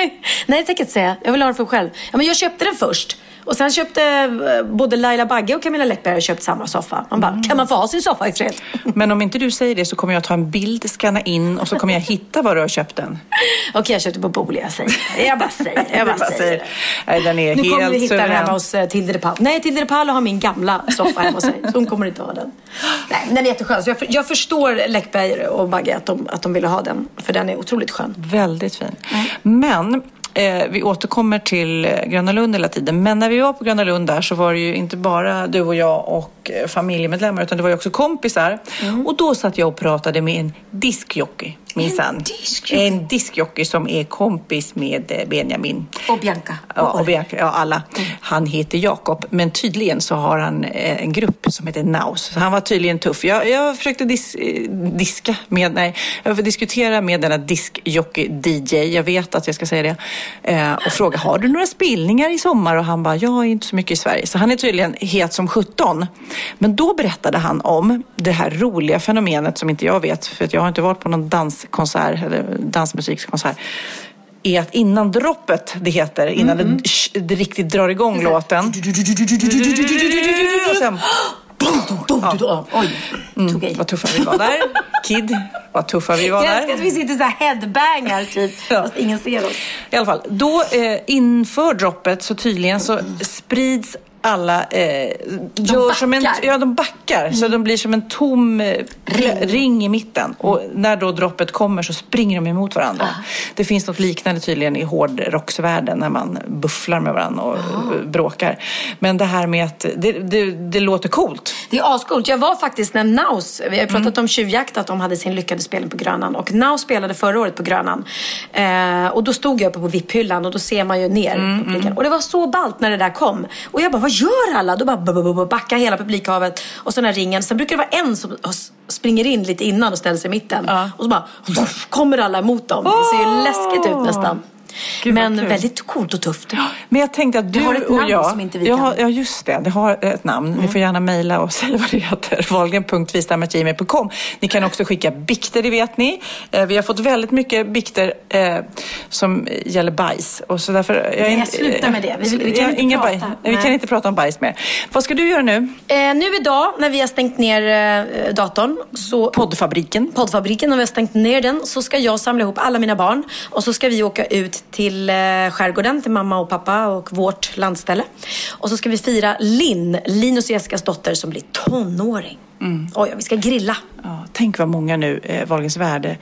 Nej, det tänker jag inte säga. Jag vill ha den för mig själv. Ja, men jag köpte den först. Och sen köpte eh, både Laila Bagge och Camilla Läckberg köpt samma soffa. Man bara, Mm. kan man få ha sin soffa i fred? Men om inte du säger det så kommer jag ta en bild, scanna in och så kommer jag hitta var du har köpt den. Okej, jag köpte på Booli. Jag säger det. Jag bara säger Jag bara säger det. Nej, den är Nu helt kommer vi hitta den hemma hos eh, Tilde de Paolo. Nej, Tilde de Paolo har min gamla soffa hemma hos sig. Så hon kommer inte ha den. Nej, den är jätteskön. Så jag, jag förstår Läckberg och Bagge att de, att de ville ha den. För den är otroligt skön. Väldigt fin. Men eh, vi återkommer till eh, Gröna Lund hela tiden. Men när vi var på Gröna Lund där så var det ju inte bara du och jag och eh, familjemedlemmar utan det var ju också kompisar. Mm. Och då satt jag och pratade med en diskjockey minsann. En diskjockey som är kompis med eh, Benjamin. Och Bianca. Ja, och Bianca, ja, alla. Han heter Jakob, men tydligen så har han eh, en grupp som heter Naus. Så han var tydligen tuff. Jag, jag försökte dis, eh, diska med, nej, jag får diskutera med denna diskjockey-DJ, jag vet att jag ska säga det, eh, och fråga, har du några spelningar i sommar? Och han bara, ja, inte så mycket i Sverige. Så han är tydligen het som 17. Men då berättade han om det här roliga fenomenet som inte jag vet, för att jag har inte varit på någon danskonsert eller dansmusikkonsert är att innan droppet, det heter, innan det, det riktigt drar igång låten. Och sen, Ja. Oj, tog i. vad tuffa vi var där. Kid, vad tuffa vi var Jag älskar att där. vi sitter så här headbangar typ. Ja. Fast ingen ser oss. I alla fall, då eh, inför droppet så tydligen så sprids alla eh, gör som en, backar. ja, de backar. Så de blir som en tom eh, ring. ring i mitten. Och när då droppet kommer så springer de emot varandra. Det finns något liknande tydligen i hårdrocksvärlden när man bufflar med varandra och eh, bråkar. Men det här med att det, det, det låter coolt. Det är ascoolt. Jag var faktiskt när Naus, vi har pratat om Tjuvjakt, att de hade sin lyckade spelning på Grönan. Och Naus spelade förra året på Grönan. Eh, och då stod jag uppe på VIP-hyllan och då ser man ju ner publiken. Och det var så ballt när det där kom. Och jag bara, vad gör alla? Då bara backar hela publikhavet och så den här ringen. Sen brukar det vara en som springer in lite innan och ställer sig i mitten. Och så bara kommer alla emot dem. Det ser ju läskigt ut nästan. Gud, Men kul. väldigt coolt och tufft. Men jag tänkte att du har ett och namn jag... som inte vi jag kan. har, ja, just det. Det har ett namn. Ni får gärna mejla och säga vad det heter. Wahlgren.vistamagmail.com. Ni kan också skicka bikter, det vet ni. Eh, vi har fått väldigt mycket bikter eh, som gäller bajs. Och så därför, jag Nej, sluta med det. Vi- vi kan jag- inte prata. bajs. Vi kan inte prata om bajs mer. Vad ska du göra nu? Eh, nu idag när vi har stängt ner eh, datorn, så, Poddfabriken. poddfabriken, när vi har stängt ner den, så ska jag samla ihop alla mina barn och så ska vi åka ut till eh, skärgården, till mamma och pappa och vårt landställe. Och så ska vi fira Linn, Linus och Jessicas dotter som blir tonåring. Oj, vi ska grilla. Ja, tänk vad många nu, eh, Wahlgrens värde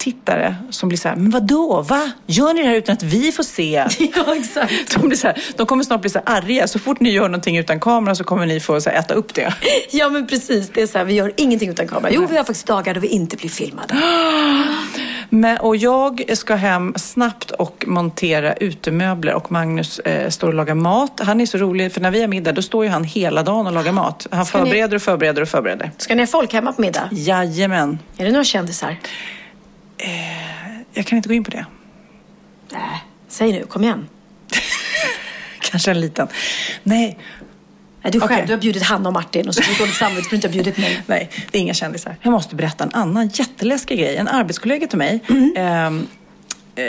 tittare som blir så här, men vadå, va? Gör ni det här utan att vi får se? Ja, exakt. De, blir så här, de kommer snart bli så här arga. Så fort ni gör någonting utan kamera så kommer ni få så här, äta upp det. Ja, men precis. Det är så här, vi gör ingenting utan kamera. Jo, vi har faktiskt dagar då vi inte blir filmade. Men, och jag ska hem snabbt och montera utemöbler och Magnus eh, står och lagar mat. Han är så rolig för när vi har middag då står ju han hela dagen och lagar mat. Han Ska ni- förbereder och förbereder och förbereder. Ska ni ha folk hemma på middag? Jajamän. Är det några kändisar? Jag kan inte gå in på det. Nej, säg nu. Kom igen. Kanske en liten. Nej, Nej, du själv, Okej. du har bjudit Hanna och Martin och så får du dåligt samvete för du inte har bjudit mig. Nej, det är inga kändisar. Jag måste berätta en annan jätteläskig grej. En arbetskollega till mig. ehm, eh,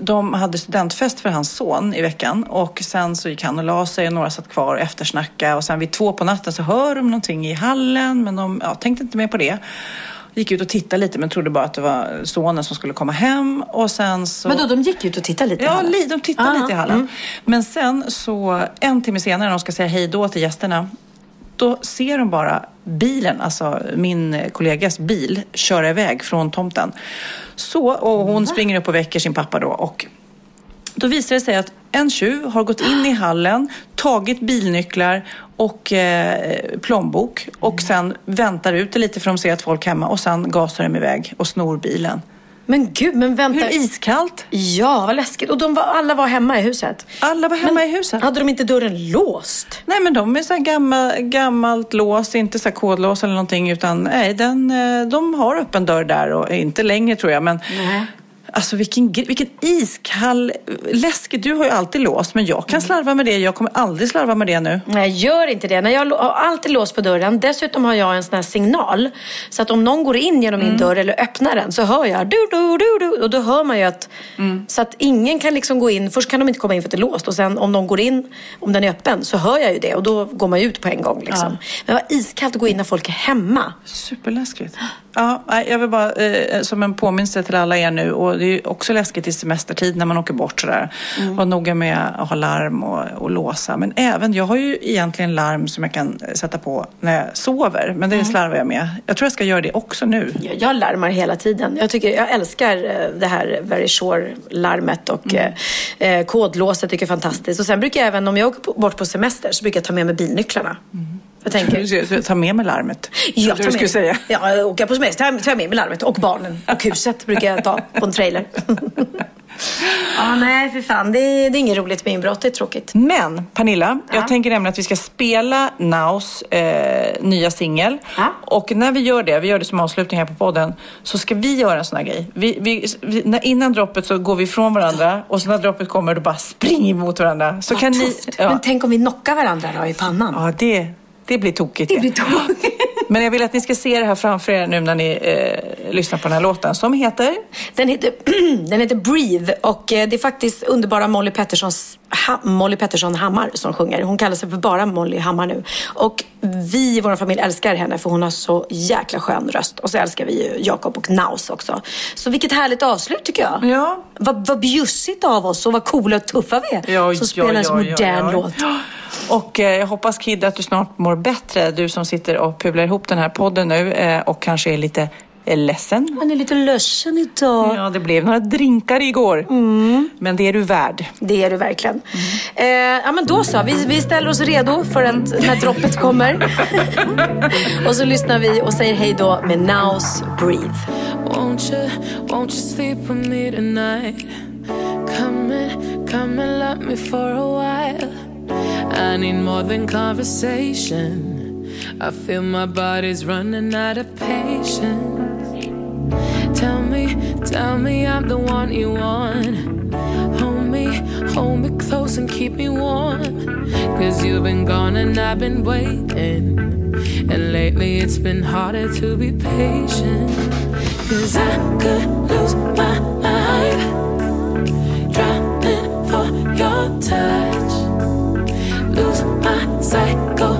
de hade studentfest för hans son i veckan och sen så gick han och la sig och några satt kvar och eftersnackade och sen vid två på natten så hör de någonting i hallen men de ja, tänkte inte mer på det. Gick ut och tittade lite men trodde bara att det var sonen som skulle komma hem och sen så... Men då, de gick ut och tittade lite i Ja, hallen? li- de tittade Ah, lite i hallen. mm. Men sen så, en timme senare när de ska säga hej då till gästerna, då ser de bara bilen, alltså min kollegas bil, köra iväg från tomten. Så, och hon springer upp och väcker sin pappa då och då visar det sig att en tjuv har gått in i hallen, tagit bilnycklar och eh, plånbok och sen väntar ut det lite för de ser att folk är hemma och sen gasar de iväg och snor bilen. Men gud, men vänta. Hur iskallt? Ja, vad läskigt. Och de var, alla var hemma i huset? Alla var hemma i huset. Hade de inte dörren låst? Nej men de är så här gammal, gammalt lås, inte så här kodlås eller någonting utan nej, den, eh, de har öppen dörr där och inte längre tror jag men Nej. Alltså vilken, vilken iskall läskigt. Du har ju alltid låst men jag kan slarva med det. Jag kommer aldrig slarva med det nu. Nej, gör inte det. Nej, jag har alltid låst på dörren. Dessutom har jag en sån här signal. Så att om någon går in genom min dörr eller öppnar den så hör jag du, du, du, du. Och då hör man ju att... Så att ingen kan liksom gå in. Först kan de inte komma in för att det är låst. Och sen om de går in, om den är öppen, så hör jag ju det. Och då går man ut på en gång liksom. Men det var iskallt att gå in när folk är hemma. Superläskigt. Ja, jag vill bara eh, som en påminnelse till alla er nu och det är också läskigt i semestertid när man åker bort sådär. Var noga med att ha larm och, och låsa. Men även, jag har ju egentligen larm som jag kan sätta på när jag sover. Men det slarvar jag med. Jag tror jag ska göra det också nu. Jag, jag larmar hela tiden. Jag, tycker, jag älskar eh, det här Very Sure-larmet och Mm. eh, eh, kodlåset tycker jag är fantastiskt. Och sen brukar jag även, om jag åker bort på semester, så brukar jag ta med mig bilnycklarna. Jag tänker, ta med mig larmet. jag du tar skulle med, säga. Ja, jag på semester jag med mig larmet och barnen och huset brukar jag ta på en trailer. ja, nej för fan. Det är, det är inget roligt med inbrott. Det är tråkigt. Men Pernilla, jag tänker nämligen att vi ska spela Naus eh, nya singel. Ja. Och när vi gör det, vi gör det som avslutning här på podden, så ska vi göra en sån här grej. Vi, vi, vi, när, innan droppet så går vi ifrån varandra och så när droppet kommer då bara springer vi mot varandra. Så kan ni... Tufft. Ja, Men tänk om vi knockar varandra då i pannan. ja det, det blir tokigt. Det blir tokigt. Men jag vill att ni ska se det här framför er nu när ni eh, lyssnar på den här låten som heter Den heter, den heter Breathe och eh, det är faktiskt underbara Molly Petterssons ha, Molly Pettersson Hammar som sjunger. Hon kallar sig för bara Molly Hammar nu. Och vi i vår familj älskar henne för hon har så jäkla skön röst. Och så älskar vi ju Jakob och Naus också. Så vilket härligt avslut tycker jag. Ja. Vad, vad bjussigt av oss och vad coola och tuffa vi är. Ja, som spelar en ja, ja, modern ja. låt. Och eh, jag hoppas Kid att du snart mår bättre. Du som sitter och pubblar ihop den här podden nu eh, och kanske är lite eh, ledsen. Han är lite ledsen idag. Ja, det blev några drinkar igår. Men det är du värd. Det är du verkligen. Eh, ja, men då så. Vi, vi ställer oss redo för att när droppet kommer. och så lyssnar vi och säger hej då med Nows Breathe. Won't you, won't you sleep with me tonight? Come and, come and love me for a while. I need more than conversation. I feel my body's running out of patience. Tell me, tell me I'm the one you want. Hold me hold me close and keep me warm. Cause you've been gone and I've been waiting. And lately it's been harder to be patient. Cause I could lose my mind. Drowning for your touch. Lose my psycho